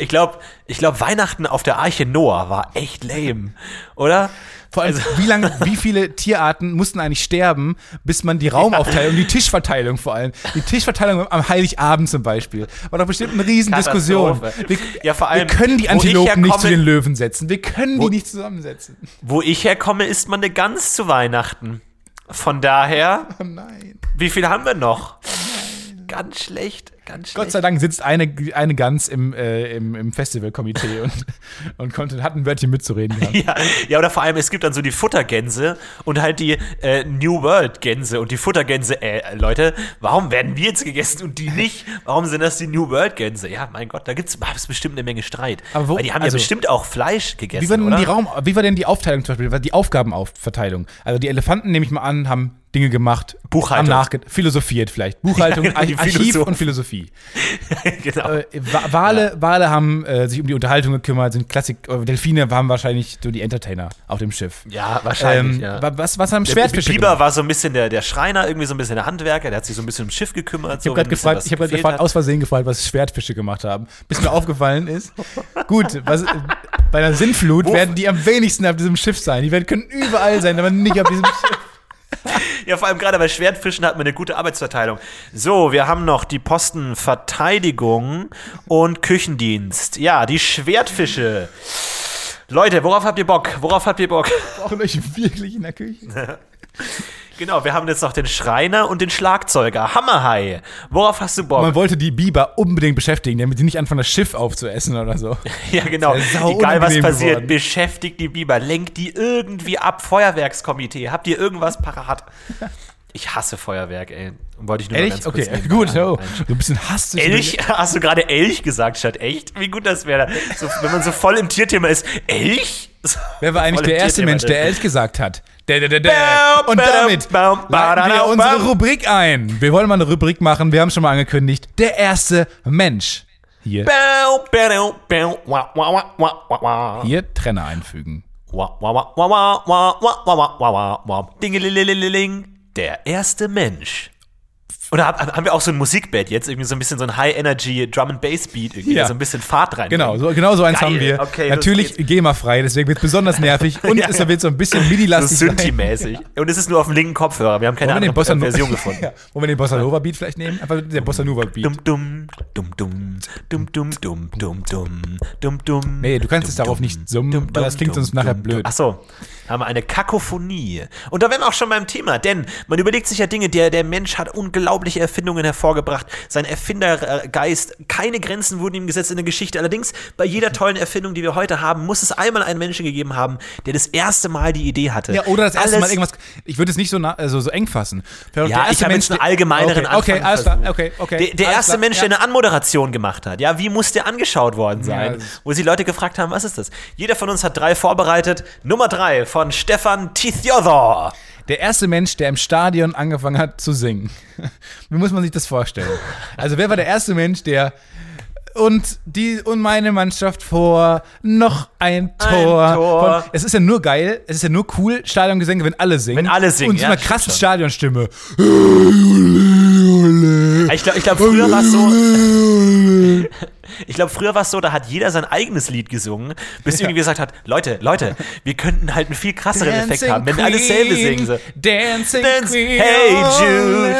Speaker 2: Ich glaube, ich glaub, Weihnachten auf der Arche Noah war echt lame, oder?
Speaker 1: Vor allem, wie lange, wie viele Tierarten mussten eigentlich sterben, bis man die Raumaufteilung, die Tischverteilung vor allem, die Tischverteilung am Heiligabend zum Beispiel, war doch bestimmt eine Riesendiskussion. Wir,
Speaker 2: Ja, vor allem,
Speaker 1: wir können die Antilopen nicht zu den Löwen setzen. Wir können
Speaker 2: Wo-
Speaker 1: die nicht zusammensetzen.
Speaker 2: Wo ich herkomme, isst man eine Gans zu Weihnachten. Von daher,
Speaker 1: Oh nein.
Speaker 2: wie viel haben wir noch? Ganz schlecht, ganz schlecht.
Speaker 1: Gott sei Dank sitzt eine, eine Gans im, äh, im, im Festivalkomitee und, *laughs* und konnte, hat ein Wörtchen mitzureden.
Speaker 2: Ja, ja, oder vor allem, es gibt dann so die Futtergänse und halt die äh, New World Gänse und die Futtergänse, äh, Leute, warum werden wir jetzt gegessen und die nicht? Warum sind das die New World Gänse? Ja, mein Gott, da gibt's gab's bestimmt eine Menge Streit.
Speaker 1: Aber wo-
Speaker 2: Weil die haben
Speaker 1: also-
Speaker 2: ja bestimmt auch Fleisch gegessen,
Speaker 1: Wie war, denn
Speaker 2: oder?
Speaker 1: die Raum, wie war denn die Aufteilung zum Beispiel, die Aufgabenaufverteilung? Also die Elefanten, nehme ich mal an, haben Dinge gemacht,
Speaker 2: Buchhaltung.
Speaker 1: haben nachge philosophiert vielleicht. Buchhaltung, *laughs*
Speaker 2: Ja,
Speaker 1: Ar- Archiv
Speaker 2: Philosophen.
Speaker 1: und Philosophie. *laughs*
Speaker 2: genau.
Speaker 1: Äh, Wa- Wale, Wale haben äh, sich um die Unterhaltung gekümmert, sind Klassik, äh, Delfine waren wahrscheinlich so die Entertainer auf dem Schiff.
Speaker 2: ja, wahrscheinlich,
Speaker 1: Ähm,
Speaker 2: ja.
Speaker 1: wa- Was, was haben Schwertfische
Speaker 2: Biber
Speaker 1: gemacht?
Speaker 2: war so ein bisschen der, der Schreiner, irgendwie so ein bisschen der Handwerker, der hat sich so ein bisschen ums Schiff gekümmert.
Speaker 1: Ich habe gerade gefragt, ich hab grad gefragt, aus Versehen gefragt, was Schwertfische gemacht haben. Bis mir *laughs* aufgefallen ist, gut, was, bei einer Sinnflut
Speaker 2: Wo-
Speaker 1: werden die am wenigsten auf diesem Schiff sein. Die werden, können überall sein, aber nicht auf diesem *laughs* Schiff.
Speaker 2: Ja, vor allem gerade bei Schwertfischen hat man eine gute Arbeitsverteilung. So, wir haben noch die Posten Verteidigung und Küchendienst. Ja, die Schwertfische. Leute, worauf habt ihr Bock? Worauf habt ihr Bock?
Speaker 1: Brauchen euch wirklich in der Küche. *laughs*
Speaker 2: Genau, wir haben jetzt noch den Schreiner und den Schlagzeuger. Hammerhai. Worauf hast du Bock?
Speaker 1: Man wollte die Biber unbedingt beschäftigen, damit die nicht anfangen, das Schiff aufzuessen oder so. *laughs*
Speaker 2: ja, genau. Egal was passiert,
Speaker 1: geworden.
Speaker 2: beschäftigt die Biber. Lenkt die irgendwie ab. Feuerwerkskomitee. Habt ihr irgendwas parat? *laughs* Ich hasse Feuerwerk, ey. Wollte ich nur mal
Speaker 1: Ehrlich?
Speaker 2: ganz kurz
Speaker 1: Okay,
Speaker 2: nebenbei
Speaker 1: gut. Oh. So ein bisschen Hass.
Speaker 2: Elch? Hast du gerade Elch gesagt statt echt? Wie gut das wäre. So, wenn man so voll im Tierthema ist. Elch? So
Speaker 1: Wer war eigentlich der erste Mensch, der Elch gesagt hat? Der, der, der, der.
Speaker 2: Bam,
Speaker 1: Und damit leiten wir unsere. Rubrik ein. Wir wollen mal eine Rubrik machen, wir haben schon mal angekündigt. Der erste Mensch. Hier, hier Trenner einfügen.
Speaker 2: Wa, der erste Mensch. Oder hab- haben wir auch so ein Musikbett jetzt? Irgendwie so ein bisschen so ein High-Energy Drum-and-Bass-Beat, irgendwie,
Speaker 1: Ja.
Speaker 2: so ein bisschen Fahrt rein.
Speaker 1: Genau, so, genau so eins
Speaker 2: Geil,
Speaker 1: haben wir.
Speaker 2: okay,
Speaker 1: Natürlich. GEMA-frei, deswegen wird es besonders nervig. Und
Speaker 2: Ja,
Speaker 1: es
Speaker 2: ja.
Speaker 1: wird so ein bisschen
Speaker 2: So
Speaker 1: MIDI-lastig sein.
Speaker 2: Synthi-mäßig. Und es ist nur auf dem linken Kopfhörer. Wir haben keine andere
Speaker 1: Bossa
Speaker 2: äh, Version gefunden.
Speaker 1: ja, wollen wir den Bossa Nova Beat vielleicht nehmen? Einfach der Bossa Nova Beat.
Speaker 2: Dum dum dum dum dum dum dum dum dum dum.
Speaker 1: Nee, du kannst es darauf nicht summen,
Speaker 2: dum,
Speaker 1: weil das klingt
Speaker 2: dum,
Speaker 1: sonst nachher
Speaker 2: dum,
Speaker 1: blöd.
Speaker 2: Ach so, haben wir eine Kakophonie. Und da wären wir auch schon beim Thema, denn man überlegt sich ja Dinge, der, der Mensch hat unglaubliche Erfindungen hervorgebracht, sein Erfindergeist, keine Grenzen wurden ihm gesetzt in der Geschichte. Allerdings, bei jeder tollen Erfindung, die wir heute haben, muss es einmal einen Menschen gegeben haben, der das erste Mal die Idee hatte.
Speaker 1: Ja, oder das erste
Speaker 2: Alles-
Speaker 1: Mal irgendwas. Ich würde es nicht so, also so eng fassen. Der
Speaker 2: Ja, ich habe jetzt einen allgemeineren
Speaker 1: okay, okay, alles klar, okay, okay.
Speaker 2: Der, der erste
Speaker 1: klar,
Speaker 2: Mensch,
Speaker 1: ja.
Speaker 2: der eine Anmoderation gemacht hat. Ja, wie muss der angeschaut worden sein?
Speaker 1: ist-
Speaker 2: Wo sie Leute gefragt haben, was ist das? Jeder von uns hat drei vorbereitet. Nummer drei von Stefan Tithjodor.
Speaker 1: Der erste Mensch, der im Stadion angefangen hat zu singen. *laughs* Wie muss man sich das vorstellen? Also, wer war der erste Mensch, der und die und meine Mannschaft vor noch ein Tor.
Speaker 2: Tor.
Speaker 1: Von, es ist ja nur geil, es ist ja nur cool, Stadiongesänge, wenn alle singen.
Speaker 2: Wenn alle singen,
Speaker 1: Und so
Speaker 2: ja,
Speaker 1: krassen
Speaker 2: schon.
Speaker 1: Stadionstimme.
Speaker 2: Ich glaube, ich glaub, früher war es so. *laughs* Ich glaube, früher war es so, da hat jeder sein eigenes Lied gesungen, bis irgendwie gesagt hat, Leute, Leute, wir könnten halt einen viel krasseren Effekt haben, wenn wir alles selbe singen. So.
Speaker 1: Dancing
Speaker 2: Dance,
Speaker 1: Queen.
Speaker 2: hey Jude.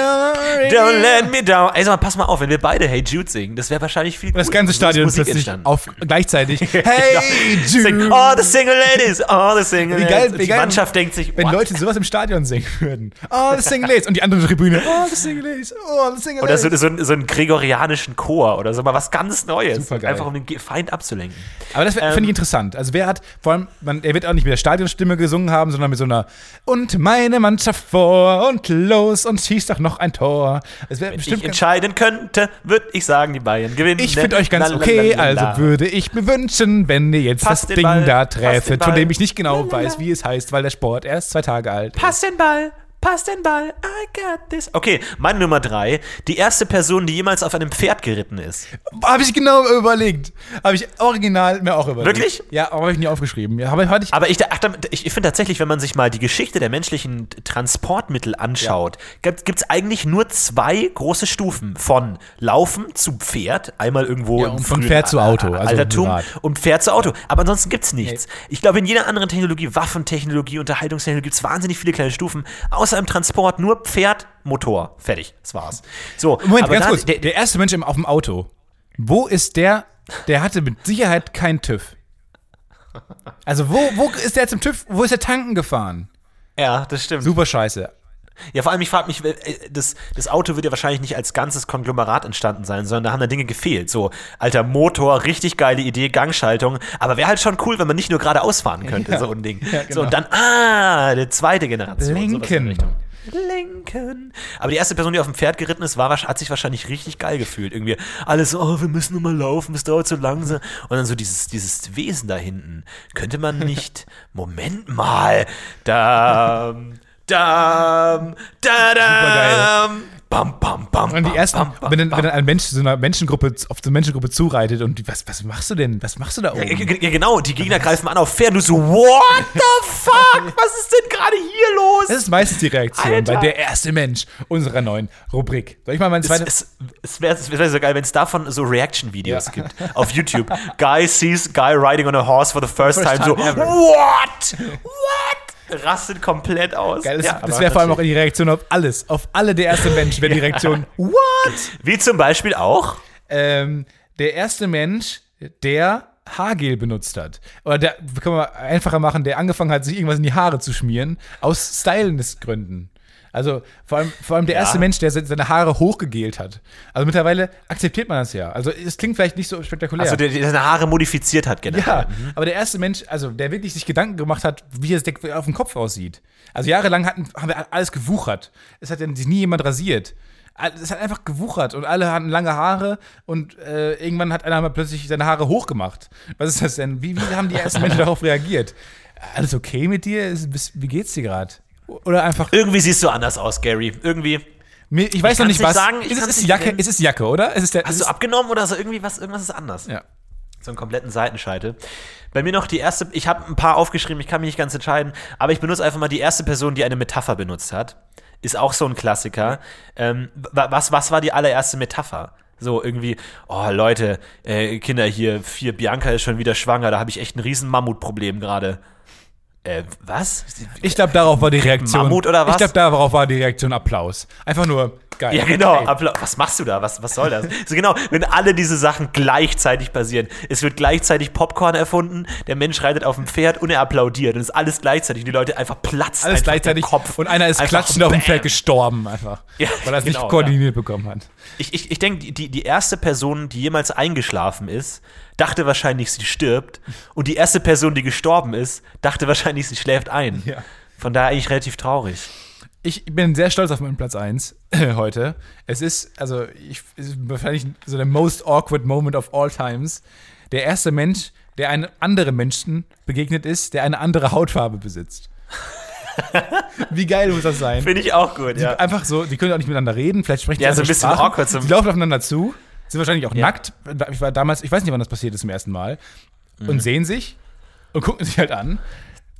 Speaker 2: Don't let me down. Ey, sag mal, pass mal auf, wenn wir beide Hey Jude singen, das wäre wahrscheinlich viel
Speaker 1: Das ganze Stadion
Speaker 2: Musik
Speaker 1: plötzlich
Speaker 2: entstanden.
Speaker 1: auf gleichzeitig. *laughs* Hey
Speaker 2: Sing,
Speaker 1: Jude.
Speaker 2: all the single ladies, all the single
Speaker 1: Wie
Speaker 2: ladies.
Speaker 1: geil,
Speaker 2: Und
Speaker 1: wie
Speaker 2: die
Speaker 1: geil,
Speaker 2: Mannschaft denkt sich,
Speaker 1: wenn
Speaker 2: what?
Speaker 1: Leute sowas im Stadion singen würden. Oh, the single ladies. Und die andere Tribüne. Oh, the single ladies. Oh, the single
Speaker 2: Oder so,
Speaker 1: ladies.
Speaker 2: so, so einen gregorianischen Chor oder so mal was ganz Neues.
Speaker 1: Supergeil.
Speaker 2: Einfach um den Feind abzulenken.
Speaker 1: Aber das
Speaker 2: Ähm,
Speaker 1: finde ich interessant. Also wer hat, vor allem, man, er wird auch nicht mit der Stadionstimme gesungen haben, sondern mit so einer Und meine Mannschaft vor und los und schieß doch noch ein Tor. Es
Speaker 2: Wenn ich entscheiden könnte, würde ich sagen, die Bayern gewinnen.
Speaker 1: ich finde euch ganz okay, also würde ich mir wünschen, wenn ihr jetzt
Speaker 2: Passt
Speaker 1: das Ding
Speaker 2: Ball,
Speaker 1: da treffet, von dem ich nicht genau weiß, wie es heißt, weil der Sport erst zwei Tage alt ist.
Speaker 2: Pass den Ball, pass den Ball, I got this. Okay, meine Nummer drei. Die erste Person, die jemals auf einem Pferd geritten ist.
Speaker 1: Habe ich genau überlegt. Habe ich original mir auch überlegt.
Speaker 2: Wirklich?
Speaker 1: Ja, aber habe ich nie aufgeschrieben. Ja, aber ich.
Speaker 2: Aber ich, ach, ich, ich finde tatsächlich, wenn man sich mal die Geschichte der menschlichen Transportmittel anschaut, gibt es eigentlich nur zwei große Stufen. Von Laufen zu Pferd, einmal irgendwo
Speaker 1: Ja, und von Pferd zu Auto, also
Speaker 2: Altertum und Pferd zu Auto. Aber ansonsten gibt es nichts. Ich glaube, in jeder anderen Technologie, Waffentechnologie, Unterhaltungstechnologie, gibt es wahnsinnig viele kleine Stufen. Außer im Transport nur Pferd, Motor. Fertig. Das war's. So,
Speaker 1: Moment,
Speaker 2: aber
Speaker 1: ganz kurz. Der, der erste Mensch im, auf dem Auto. Wo ist der? Der hatte mit Sicherheit keinen TÜV. Also wo, wo ist der zum TÜV? Wo ist der tanken gefahren?
Speaker 2: ja, das stimmt.
Speaker 1: Super scheiße.
Speaker 2: Ja, vor allem, ich frage mich, äh, das, das Auto wird ja wahrscheinlich nicht als ganzes Konglomerat entstanden sein, sondern da haben da Dinge gefehlt. So, alter Motor, richtig geile Idee, Gangschaltung. Aber wäre halt schon cool, wenn man nicht nur geradeaus fahren könnte,
Speaker 1: Ja.
Speaker 2: so ein Ding.
Speaker 1: Ja,
Speaker 2: So,
Speaker 1: genau.
Speaker 2: und dann, ah, die zweite Generation. Richtung. Linken. Aber die erste Person, die auf dem Pferd geritten ist, war, hat sich wahrscheinlich richtig geil gefühlt. Irgendwie alles, so, oh, wir müssen nur mal laufen, es dauert so langsam. Und dann so dieses, dieses Wesen da hinten. Könnte man nicht, *laughs* Moment mal, da, da, da, da, bam, bam, bam,
Speaker 1: Und die ersten,
Speaker 2: bam, bam,
Speaker 1: wenn, dann, wenn dann ein Mensch so einer Menschengruppe auf so eine Menschengruppe zureitet und die, was, was machst du denn? Was machst du da
Speaker 2: Ja,
Speaker 1: oben?
Speaker 2: g- ja, genau, die Gegner greifen an auf Pferd. Du so, what the fuck? Was ist denn gerade hier los?
Speaker 1: Das ist meistens die Reaktion
Speaker 2: Alter.
Speaker 1: bei der erste Mensch unserer neuen Rubrik. Soll ich mal meine
Speaker 2: Es,
Speaker 1: zweite?
Speaker 2: es, es wäre es wär so geil, wenn es davon so Reaction-Videos
Speaker 1: Ja.
Speaker 2: gibt auf YouTube. Guy sees guy riding on a horse for the first,
Speaker 1: First
Speaker 2: time, so,
Speaker 1: time ever.
Speaker 2: what? What? Rastet komplett aus.
Speaker 1: Geil, das,
Speaker 2: Ja,
Speaker 1: das wäre vor allem auch die Reaktion auf alles. Auf alle der erste Mensch wäre die *laughs* Reaktion, what?
Speaker 2: Wie zum Beispiel auch.
Speaker 1: Ähm, der erste Mensch, der Haargel benutzt hat. Oder der, können wir einfacher machen, der angefangen hat, sich irgendwas in die Haare zu schmieren, aus Stylist-Gründen. Also vor allem, vor allem der erste Mensch, der se- seine Haare hochgegelt hat. Also mittlerweile akzeptiert man das ja. Also es klingt vielleicht nicht so spektakulär.
Speaker 2: Also der, der seine Haare modifiziert hat generell.
Speaker 1: ja, aber der erste Mensch, also der wirklich sich Gedanken gemacht hat, wie es auf dem Kopf aussieht. Also jahrelang hatten, haben wir alles gewuchert. Es hat ja sich nie jemand rasiert. Es hat einfach gewuchert und alle hatten lange Haare und äh, irgendwann hat einer mal plötzlich seine Haare hochgemacht. Was ist das denn? Wie, wie haben die ersten Menschen *laughs* darauf reagiert? Alles okay mit dir? Wie geht's dir gerade? Oder einfach.
Speaker 2: Irgendwie siehst du anders aus, Gary. Irgendwie.
Speaker 1: Mir- Ich weiß noch
Speaker 2: kann's
Speaker 1: nicht
Speaker 2: nicht
Speaker 1: was.
Speaker 2: sagen, ich
Speaker 1: es
Speaker 2: kann's
Speaker 1: ist
Speaker 2: nicht
Speaker 1: Jacke,
Speaker 2: nennen.
Speaker 1: es ist Jacke, oder? Es ist der, es
Speaker 2: Hast du
Speaker 1: ist,
Speaker 2: abgenommen oder so irgendwie was? Irgendwas ist anders.
Speaker 1: Ja.
Speaker 2: So einen kompletten Seitenscheitel. Bei mir noch die erste, ich habe ein paar aufgeschrieben, ich kann mich nicht ganz entscheiden, aber ich benutze einfach mal die erste Person, die eine Metapher benutzt hat. Ist auch so ein Klassiker. Ähm, wa- was, was war die allererste Metapher? So irgendwie, oh Leute, äh, Kinder hier, vier, Bianca ist schon wieder schwanger, da habe ich echt ein riesen Mammutproblem gerade. Äh, was?
Speaker 1: Ich glaube, darauf war die Reaktion.
Speaker 2: Mammut oder was?
Speaker 1: Ich glaube, darauf war die Reaktion Applaus. Einfach nur geil.
Speaker 2: Ja, genau. Appla was machst du da? Was, was soll das? so genau, wenn alle diese Sachen gleichzeitig passieren. Es wird gleichzeitig Popcorn erfunden, der Mensch reitet auf dem Pferd und er applaudiert. Und es ist alles gleichzeitig. Und die Leute einfach platzen.
Speaker 1: Alles
Speaker 2: einfach
Speaker 1: gleichzeitig.
Speaker 2: Kopf.
Speaker 1: Und einer ist
Speaker 2: Einfach
Speaker 1: klatschend auf dem. Pferd gestorben, einfach.
Speaker 2: Ja,
Speaker 1: weil er es
Speaker 2: genau,
Speaker 1: nicht koordiniert bekommen hat.
Speaker 2: Ich, ich, ich denke, die, die erste Person, die jemals eingeschlafen ist, dachte wahrscheinlich, sie stirbt. Und die erste Person, die gestorben ist, dachte wahrscheinlich, sie schläft ein.
Speaker 1: Ja.
Speaker 2: Von daher eigentlich relativ traurig.
Speaker 1: Ich bin sehr stolz auf meinen Platz 1 heute. Es ist, also, ich, es ist wahrscheinlich so der most awkward moment of all times. Der erste Mensch, der einem anderen Menschen begegnet ist, der eine andere Hautfarbe besitzt. *laughs* Wie geil muss das sein?
Speaker 2: Finde ich auch gut,
Speaker 1: Die Einfach so, die können auch nicht miteinander reden, vielleicht sprechen
Speaker 2: Ja,
Speaker 1: die
Speaker 2: so ein bisschen
Speaker 1: Sprachen.
Speaker 2: awkward zum-
Speaker 1: Die laufen aufeinander zu, sind wahrscheinlich auch
Speaker 2: Ja.
Speaker 1: nackt. Ich war damals, ich weiß nicht, wann das passiert ist zum ersten Mal.
Speaker 2: Mhm.
Speaker 1: Und sehen sich und gucken sich halt an.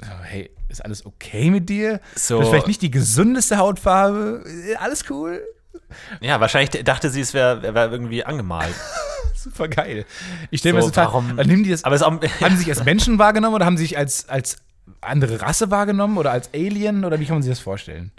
Speaker 1: So, hey, ist alles okay mit dir?
Speaker 2: So.
Speaker 1: Du hast vielleicht nicht die gesundeste Hautfarbe. Äh, Alles cool?
Speaker 2: Ja, wahrscheinlich dachte sie, es wäre wär irgendwie angemalt. *laughs*
Speaker 1: Super geil. Ich stelle mir
Speaker 2: So,
Speaker 1: das total.
Speaker 2: warum-
Speaker 1: Nehmen die das,
Speaker 2: Aber es auch, *laughs*
Speaker 1: haben sie sich als Menschen wahrgenommen oder haben sie sich als, als andere Rasse wahrgenommen oder als Alien oder wie kann man sich das vorstellen?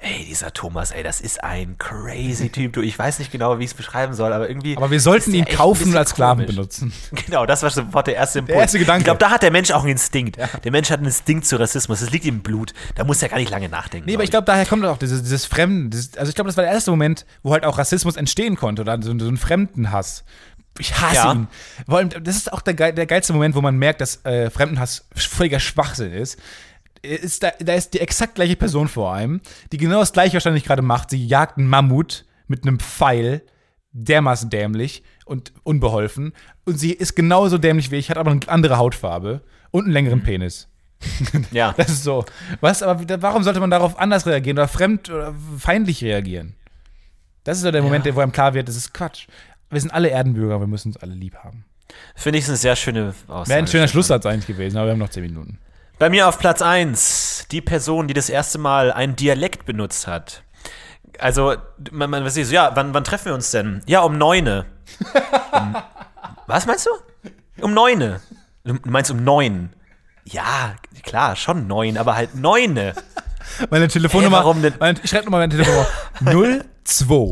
Speaker 2: Ey, dieser Thomas, ey, das ist ein crazy Typ. Du, ich weiß nicht genau, wie ich es beschreiben soll, aber irgendwie.
Speaker 1: Aber wir sollten
Speaker 2: der
Speaker 1: ihn kaufen und als Sklaven benutzen. *laughs*
Speaker 2: Genau, das war sofort der erste Impuls.
Speaker 1: erste Gedanke.
Speaker 2: Ich glaube, da hat der Mensch auch einen Instinkt. Der Mensch hat einen Instinkt zu Rassismus. Das liegt im Blut. Da muss er gar nicht lange nachdenken.
Speaker 1: Nee, aber ich glaube, daher kommt auch dieses, dieses Fremden. Dieses, also ich glaube, das war der erste Moment, wo halt auch Rassismus entstehen konnte oder so, so ein Fremdenhass. Ich hasse
Speaker 2: Ja.
Speaker 1: ihn. Vor allem, das ist auch der, der geilste Moment, wo man merkt, dass äh, Fremdenhass völliger Schwachsinn ist. Ist da, da ist die exakt gleiche Person vor einem, die genau das gleiche wahrscheinlich gerade macht. Sie jagt einen Mammut mit einem Pfeil, dermaßen dämlich und unbeholfen. Und sie ist genauso dämlich wie ich, hat aber eine andere Hautfarbe und einen längeren Penis. *laughs*
Speaker 2: Ja.
Speaker 1: Das ist so. Was, aber warum sollte man darauf anders reagieren oder fremd oder feindlich reagieren? Das ist so der Moment,
Speaker 2: Ja.
Speaker 1: wo einem klar wird, das ist Quatsch. Wir sind alle Erdenbürger, wir müssen uns alle lieb haben.
Speaker 2: Finde ich eine sehr schöne Aussage.
Speaker 1: Wäre ein schöner. Schlusssatz eigentlich gewesen, aber wir haben noch zehn Minuten.
Speaker 2: Bei mir auf Platz 1 die Person, die das erste Mal einen Dialekt benutzt hat. Also, man, man was ist so, ja, wann, wann treffen wir uns denn? Ja, um neune. *laughs* um, was meinst du? Um neune. Du meinst um neun? Ja, klar, schon neun, aber halt neune. *laughs*
Speaker 1: Meine Telefonnummer.
Speaker 2: Hä, warum denn?
Speaker 1: Meine, ich schreibe nochmal meine Telefonnummer. *laughs* 02.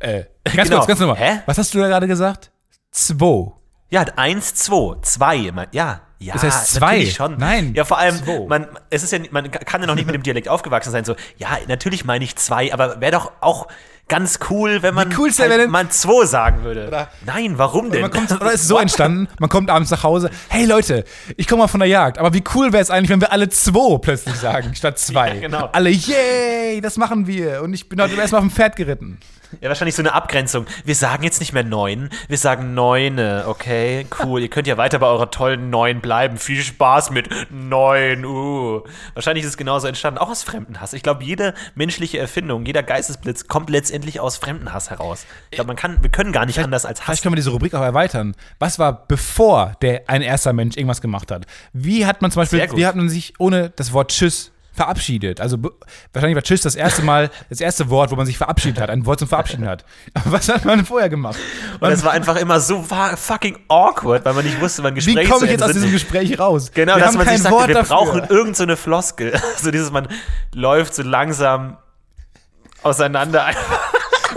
Speaker 1: Äh, ganz
Speaker 2: Genau.
Speaker 1: kurz, ganz normal.
Speaker 2: Hä?
Speaker 1: Was hast du da gerade gesagt? 2.
Speaker 2: Ja, eins, zwei, zwei. man- Ja, ja.
Speaker 1: Das heißt zwei?
Speaker 2: schon.
Speaker 1: Nein,
Speaker 2: Ja, vor allem,
Speaker 1: zwei.
Speaker 2: man, es ist ja, man kann ja noch nicht mit dem Dialekt aufgewachsen sein. So, ja, natürlich meine ich zwei, aber wäre doch auch ganz cool, wenn man
Speaker 1: cool
Speaker 2: halt mal zwei sagen würde.
Speaker 1: Oder-
Speaker 2: Nein, warum denn?
Speaker 1: Man kommt, oder ist es so entstanden, man kommt abends nach Hause, hey Leute, ich komme mal von der Jagd, aber wie cool wäre es eigentlich, wenn wir alle zwei plötzlich sagen, statt *laughs* zwei.
Speaker 2: Ja, genau.
Speaker 1: Alle, yay, das machen wir. Und ich bin heute erstmal auf dem Pferd geritten.
Speaker 2: Ja, wahrscheinlich so eine Abgrenzung. Wir sagen jetzt nicht mehr neun, wir sagen neune, okay? Cool, ihr könnt ja weiter bei eurer tollen neun bleiben. Viel Spaß mit neun, uh. Wahrscheinlich ist es genauso entstanden, auch aus Fremdenhass. Ich glaube, jede menschliche Erfindung, jeder Geistesblitz kommt letztendlich aus Fremdenhass heraus. Ich glaube, man kann, wir können gar nicht anders als
Speaker 1: Vielleicht
Speaker 2: Hass.
Speaker 1: können wir diese Rubrik auch erweitern. Was war, bevor der ein erster Mensch irgendwas gemacht hat? Wie hat man zum Beispiel, wie hat man sich ohne das Wort Tschüss verabschiedet? Also wahrscheinlich war Tschüss das erste Mal, das erste Wort, wo man sich verabschiedet hat, ein Wort zum Verabschieden hat. Aber was hat man vorher gemacht?
Speaker 2: Und es war einfach immer so fucking awkward, weil man nicht wusste, wann Gespräche
Speaker 1: Wie komme ich jetzt aus diesem Gespräch raus?
Speaker 2: Genau,
Speaker 1: wir
Speaker 2: dass
Speaker 1: haben
Speaker 2: man
Speaker 1: kein
Speaker 2: sich sagte,
Speaker 1: Wort
Speaker 2: wir
Speaker 1: dafür.
Speaker 2: brauchen irgendeine so eine Floskel. *laughs* So dieses, man läuft so langsam auseinander.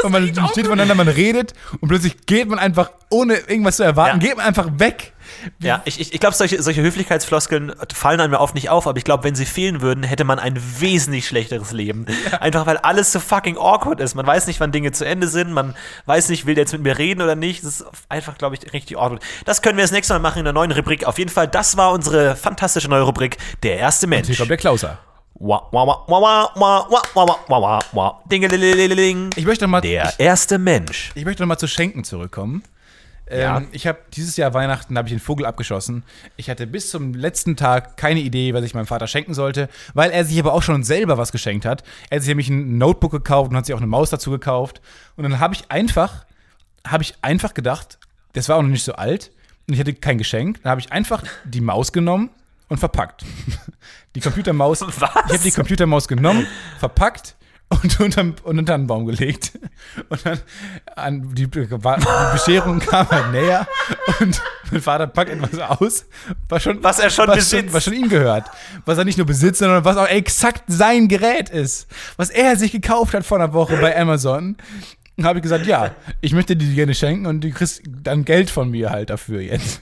Speaker 1: Und man steht voneinander, man redet und plötzlich geht man einfach, ohne irgendwas zu erwarten,
Speaker 2: Ja.
Speaker 1: geht man einfach weg
Speaker 2: ja, ich, ich, ich glaube, solche, solche Höflichkeitsfloskeln fallen einem oft nicht auf, aber ich glaube, wenn sie fehlen würden, hätte man ein wesentlich schlechteres Leben. Einfach weil alles so fucking awkward ist. Man weiß nicht, wann Dinge zu Ende sind, man weiß nicht, will der jetzt mit mir reden oder nicht. Das ist einfach, glaube ich, richtig awkward. Das können wir das nächste Mal machen in der neuen Rubrik. Auf jeden Fall, das war unsere fantastische neue Rubrik, der erste Mensch.
Speaker 1: Und hier kommt der Klauser. Ich möchte noch mal,
Speaker 2: der ich, erste Mensch.
Speaker 1: Ich möchte nochmal zu Schenken zurückkommen.
Speaker 2: Ja.
Speaker 1: Ähm, ich habe dieses Jahr Weihnachten habe ich den Vogel abgeschossen. Ich hatte bis zum letzten Tag keine Idee, was ich meinem Vater schenken sollte, weil er sich aber auch schon selber was geschenkt hat. Er hat sich nämlich ein Notebook gekauft und hat sich auch eine Maus dazu gekauft. Und dann habe ich einfach, habe ich einfach gedacht, das war auch noch nicht so alt und ich hatte kein Geschenk. Dann habe ich einfach die Maus genommen und verpackt. *laughs* Die Computermaus. *laughs*
Speaker 2: Was?
Speaker 1: Ich habe die Computermaus genommen, verpackt und unterm, und unter einen Baum gelegt. Und dann an die, die Bescherung kam halt näher und mein Vater packt etwas aus, was schon,
Speaker 2: Was er schon
Speaker 1: was
Speaker 2: besitzt.
Speaker 1: Schon, was schon ihm gehört. Was er nicht nur besitzt, sondern was auch exakt sein Gerät ist. Was er sich gekauft hat vor einer Woche bei Amazon. Habe ich gesagt, ja, ich möchte dir die gerne schenken und du kriegst dann Geld von mir halt dafür jetzt.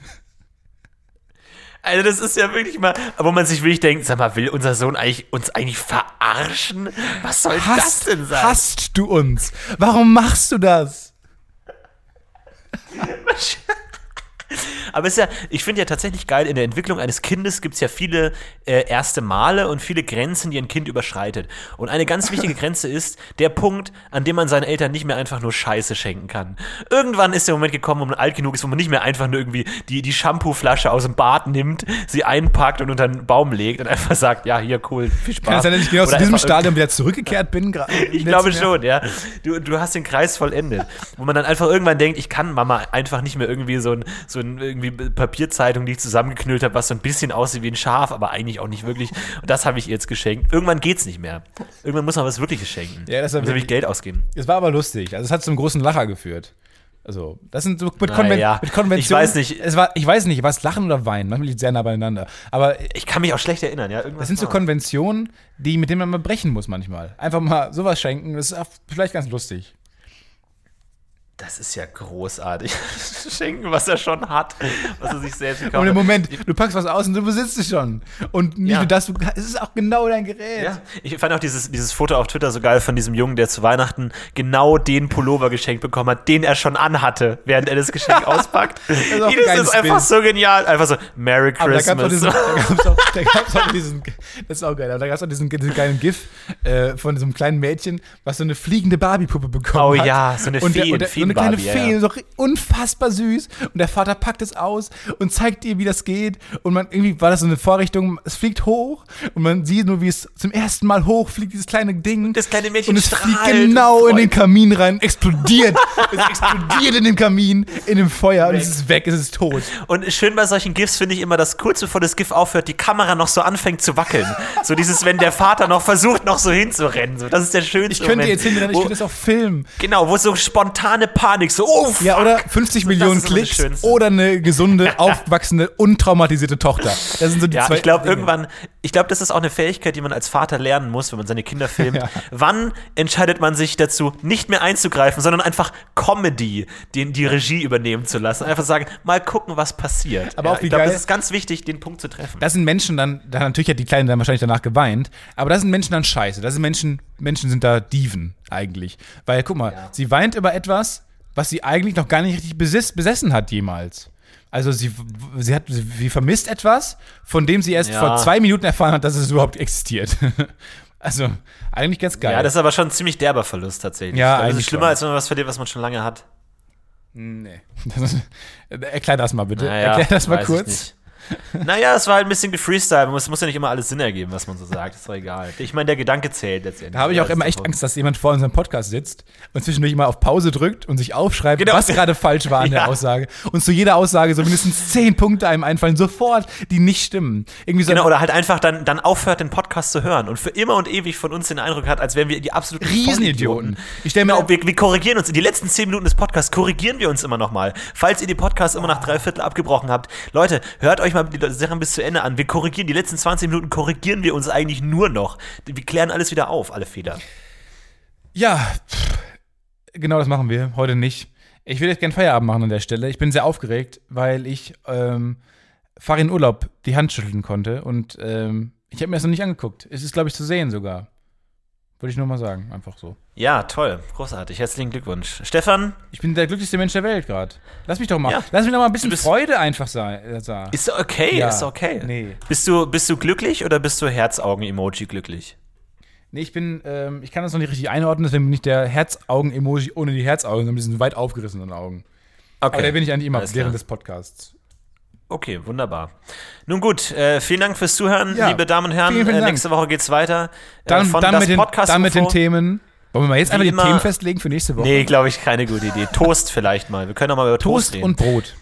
Speaker 2: Also das ist ja wirklich mal, wo man sich wirklich denkt, sag mal, will unser Sohn eigentlich uns eigentlich verarschen? Was soll das denn sein?
Speaker 1: Hasst du uns? Warum machst du das? *laughs* *laughs*
Speaker 2: Aber es ist ja, ich finde ja tatsächlich geil, in der Entwicklung eines Kindes gibt es ja viele äh, erste Male und viele Grenzen, die ein Kind überschreitet. Und eine ganz wichtige Grenze ist der Punkt, an dem man seinen Eltern nicht mehr einfach nur Scheiße schenken kann. Irgendwann ist der Moment gekommen, wo man alt genug ist, wo man nicht mehr einfach nur irgendwie die, die Shampooflasche aus dem Bad nimmt, sie einpackt und unter einen Baum legt und einfach sagt, ja, hier, cool, viel Spaß.
Speaker 1: Kann es sein, dass ich genau
Speaker 2: Oder
Speaker 1: diesem Stadium wieder zurückgekehrt bin? *laughs*
Speaker 2: Ich glaube schon, ja. Du, du hast den Kreis vollendet. Wo man dann einfach irgendwann denkt, ich kann Mama einfach nicht mehr irgendwie so ein, so ein irgendwie Papierzeitung, die ich zusammengeknüllt habe, was so ein bisschen aussieht wie ein Schaf, aber eigentlich auch nicht wirklich. Und das habe ich ihr jetzt geschenkt. Irgendwann geht's nicht mehr. Irgendwann muss man was Wirkliches schenken.
Speaker 1: Ja, das
Speaker 2: nämlich
Speaker 1: wirklich-
Speaker 2: Geld ausgeben.
Speaker 1: Es war aber lustig. Also es hat zum großen Lacher geführt. Also, das sind so mit, Konven
Speaker 2: ja,
Speaker 1: mit Konventionen.
Speaker 2: ich weiß nicht.
Speaker 1: Es war, ich weiß nicht, war es Lachen oder Weinen? Manchmal liegt es sehr nah beieinander. Aber
Speaker 2: Ich kann mich auch schlecht erinnern, ja. Irgendwas
Speaker 1: das sind so. Konventionen, die, mit denen man mal brechen muss manchmal. Einfach mal sowas schenken, das ist vielleicht ganz lustig.
Speaker 2: Das ist ja großartig. *laughs* Schenken, was er schon hat, was er sich selbst gekauft hat.
Speaker 1: Moment, du packst was aus und du besitzt es schon. Und nicht
Speaker 2: Ja.
Speaker 1: nur das, es ist auch genau dein Gerät.
Speaker 2: Ja, ich fand auch dieses, dieses Foto auf Twitter so geil von diesem Jungen, der zu Weihnachten genau den Pullover geschenkt bekommen hat, den er schon anhatte, während er das Geschenk *laughs* auspackt.
Speaker 1: ist auch ein
Speaker 2: das ist einfach so genial. Einfach so, Merry
Speaker 1: Aber da gab es
Speaker 2: Christmas. *laughs*
Speaker 1: auch, auch, diesen, das ist auch geil, aber da gab es auch diesen, diesen geilen GIF äh, von diesem kleinen Mädchen, was so eine fliegende Barbie-Puppe bekommen
Speaker 2: Oh
Speaker 1: hat.
Speaker 2: ja, so eine
Speaker 1: und der,
Speaker 2: Feen-
Speaker 1: und der, eine kleine
Speaker 2: Feen-Barbie, ja,
Speaker 1: Fee,
Speaker 2: ja.
Speaker 1: so unfassbar süß. Und der Vater packt es aus und zeigt ihr, wie das geht. Und man irgendwie war das so eine Vorrichtung, es fliegt hoch und man sieht nur, wie es zum ersten Mal hochfliegt, dieses kleine Ding.
Speaker 2: das kleine Mädchen
Speaker 1: und es fliegt genau
Speaker 2: und
Speaker 1: in den Kamin rein, explodiert. *laughs* es explodiert in den Kamin, in dem Feuer und es ist weg, es ist tot.
Speaker 2: Und schön bei solchen GIFs finde ich immer, dass kurz bevor das GIF aufhört, die Kamera noch so anfängt zu wackeln. So dieses, wenn der Vater noch versucht, noch so hinzurennen. So, das ist der schönste
Speaker 1: Ich könnte
Speaker 2: Moment.
Speaker 1: jetzt hinrennen, ich könnte das auch filmen.
Speaker 2: Genau, wo so spontane Panik, so, oh,
Speaker 1: Ja, oder 50
Speaker 2: So,
Speaker 1: Millionen Klicks oder eine gesunde, *laughs* aufwachsende, untraumatisierte Tochter. Das sind so die
Speaker 2: Ja,
Speaker 1: zwei
Speaker 2: ich glaube irgendwann, ich glaube, das ist auch eine Fähigkeit, die man als Vater lernen muss, wenn man seine Kinder *laughs* filmt.
Speaker 1: Ja.
Speaker 2: Wann entscheidet man sich dazu, nicht mehr einzugreifen, sondern einfach Comedy, den, die Regie übernehmen zu lassen? Einfach sagen, mal gucken, was passiert.
Speaker 1: Aber
Speaker 2: ja,
Speaker 1: auch wie
Speaker 2: ich glaube, das ist ganz wichtig, den Punkt zu treffen.
Speaker 1: Das sind Menschen dann, dann natürlich hat die Kleine dann wahrscheinlich danach geweint, aber das sind Menschen dann scheiße. Das sind Menschen, Menschen sind da Dieven eigentlich. Weil, guck mal, sie weint über etwas, was sie eigentlich noch gar nicht richtig besis- besessen hat jemals. Also sie, sie, hat, sie, vermisst etwas, von dem sie erst
Speaker 2: Ja.
Speaker 1: vor zwei Minuten erfahren hat, dass es überhaupt existiert. *laughs* also eigentlich ganz geil.
Speaker 2: ja, das ist aber schon ein ziemlich derber Verlust tatsächlich.
Speaker 1: Ja,
Speaker 2: das
Speaker 1: eigentlich
Speaker 2: ist schlimmer,
Speaker 1: schon.
Speaker 2: als wenn man was verliert, was man schon lange hat.
Speaker 1: nee. *laughs* Das erklär das mal bitte.
Speaker 2: Naja,
Speaker 1: erklär das mal kurz. *laughs*
Speaker 2: Naja, es war halt ein bisschen gefreestyle. Es muss ja nicht immer alles Sinn ergeben, was man so sagt. Ist doch egal. Ich meine, der Gedanke zählt letztendlich.
Speaker 1: Da habe ich auch immer echt
Speaker 2: doch-
Speaker 1: Angst, dass jemand vor unserem Podcast sitzt und zwischendurch immer auf Pause drückt und sich aufschreibt,
Speaker 2: Genau.
Speaker 1: was gerade falsch war an der *laughs*
Speaker 2: Ja.
Speaker 1: Aussage. Und zu jeder Aussage so mindestens zehn Punkte einem einfallen, sofort, die nicht stimmen. Irgendwie so
Speaker 2: Genau, oder halt einfach dann, dann aufhört, den Podcast zu hören und für immer und ewig von uns den Eindruck hat, als wären wir die absoluten
Speaker 1: Riesenidioten. Ich stelle mir
Speaker 2: Genau, wir, wir korrigieren uns. In die letzten zehn Minuten des Podcasts korrigieren wir uns immer noch mal. Falls ihr die Podcasts immer nach drei Viertel abgebrochen habt, Leute, hört euch mal die Sachen bis zu Ende an. Wir korrigieren, die letzten 20 Minuten korrigieren wir uns eigentlich nur noch. Wir klären alles wieder auf, alle Fehler.
Speaker 1: ja, genau das machen wir. Heute nicht. Ich will jetzt gerne Feierabend machen an der Stelle. Ich bin sehr aufgeregt, weil ich ähm, fahre in Urlaub die Hand schütteln konnte und ähm, ich habe mir das noch nicht angeguckt. Es ist, glaube ich, zu sehen sogar. Würde ich nur mal sagen, einfach so.
Speaker 2: Ja, toll. Großartig. Herzlichen Glückwunsch. Stefan,
Speaker 1: Ich bin der glücklichste Mensch der Welt gerade. Lass mich doch mal.
Speaker 2: Ja.
Speaker 1: Lass mich doch mal ein bisschen Freude einfach sein. Äh, sagen.
Speaker 2: ist okay,
Speaker 1: Ja.
Speaker 2: ist okay.
Speaker 1: Nee.
Speaker 2: Bist du, bist du glücklich oder bist du Herzaugen-Emoji glücklich?
Speaker 1: Nee, ich bin, ähm, ich kann das noch nicht richtig einordnen, deswegen bin ich der Herzaugen-Emoji ohne die Herzaugen, sondern diesen weit aufgerissenen Augen.
Speaker 2: Okay.
Speaker 1: Aber der bin ich eigentlich immer
Speaker 2: Alles
Speaker 1: während
Speaker 2: klar.
Speaker 1: des Podcasts.
Speaker 2: Okay, wunderbar. Nun gut, äh, vielen Dank fürs Zuhören,
Speaker 1: Ja,
Speaker 2: liebe Damen und Herren.
Speaker 1: vielen, vielen
Speaker 2: äh, nächste Woche geht's weiter. Äh,
Speaker 1: Dann,
Speaker 2: von
Speaker 1: dann,
Speaker 2: das
Speaker 1: mit, den,
Speaker 2: Podcast
Speaker 1: dann mit den. Themen. Wollen wir mal jetzt
Speaker 2: Wie
Speaker 1: einfach die Themen festlegen für nächste Woche?
Speaker 2: Nee, glaube ich, keine gute Idee. Toast vielleicht mal. Wir können auch mal über Toast,
Speaker 1: Toast
Speaker 2: reden.
Speaker 1: und Brot.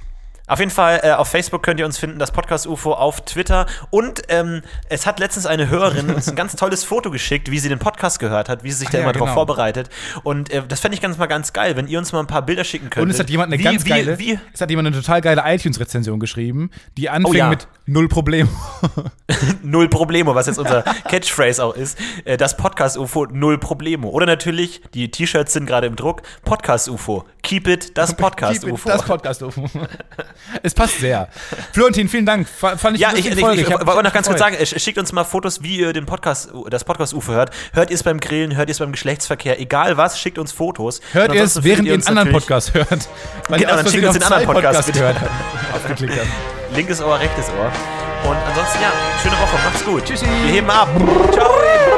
Speaker 2: Auf jeden Fall, äh, auf Facebook könnt ihr uns finden, das Podcast UFO auf Twitter. Und ähm, es hat letztens eine Hörerin uns ein ganz tolles Foto geschickt, wie sie den Podcast gehört hat, wie sie sich
Speaker 1: Ach
Speaker 2: da
Speaker 1: ja,
Speaker 2: immer drauf
Speaker 1: genau.
Speaker 2: vorbereitet. Und äh, das fände ich ganz mal ganz geil, wenn ihr uns mal ein paar Bilder schicken könnt.
Speaker 1: Und es hat jemand eine
Speaker 2: wie,
Speaker 1: ganz
Speaker 2: wie,
Speaker 1: geile,
Speaker 2: Wie,
Speaker 1: es hat jemand eine total geile iTunes-Rezension geschrieben, die anfing
Speaker 2: Oh ja.
Speaker 1: mit null Problem. *laughs*
Speaker 2: null Problemo, was jetzt unser *laughs* Catchphrase auch ist. Äh, das Podcast UFO, null Problemo. Oder natürlich, die T-Shirts sind gerade im Druck, Podcast UFO. Keep it, das Podcast
Speaker 1: Keep it,
Speaker 2: UFO.
Speaker 1: Das Podcast UFO. *laughs* es passt sehr. Florentin, vielen Dank. Fa- Fand ich
Speaker 2: Ja, ich, ich,
Speaker 1: Folge.
Speaker 2: ich,
Speaker 1: hab
Speaker 2: wollte noch ganz kurz sagen, schickt uns mal Fotos, wie ihr den Podcast, das Podcast UFO hört. Hört ihr es beim Grillen, hört ihr es beim Geschlechtsverkehr, egal was, schickt uns Fotos.
Speaker 1: Hört ihr es, während ihr einen
Speaker 2: uns
Speaker 1: anderen Podcast hört. Weil
Speaker 2: Genau, dann schickt uns den anderen Podcast,
Speaker 1: Podcasts
Speaker 2: bitte.
Speaker 1: gehört habt. Aufgeklickt habt. *laughs*
Speaker 2: Linkes Ohr, rechtes Ohr. Und ansonsten, ja, schöne Woche, macht's gut.
Speaker 1: Tschüssi.
Speaker 2: Wir heben ab. Ciao.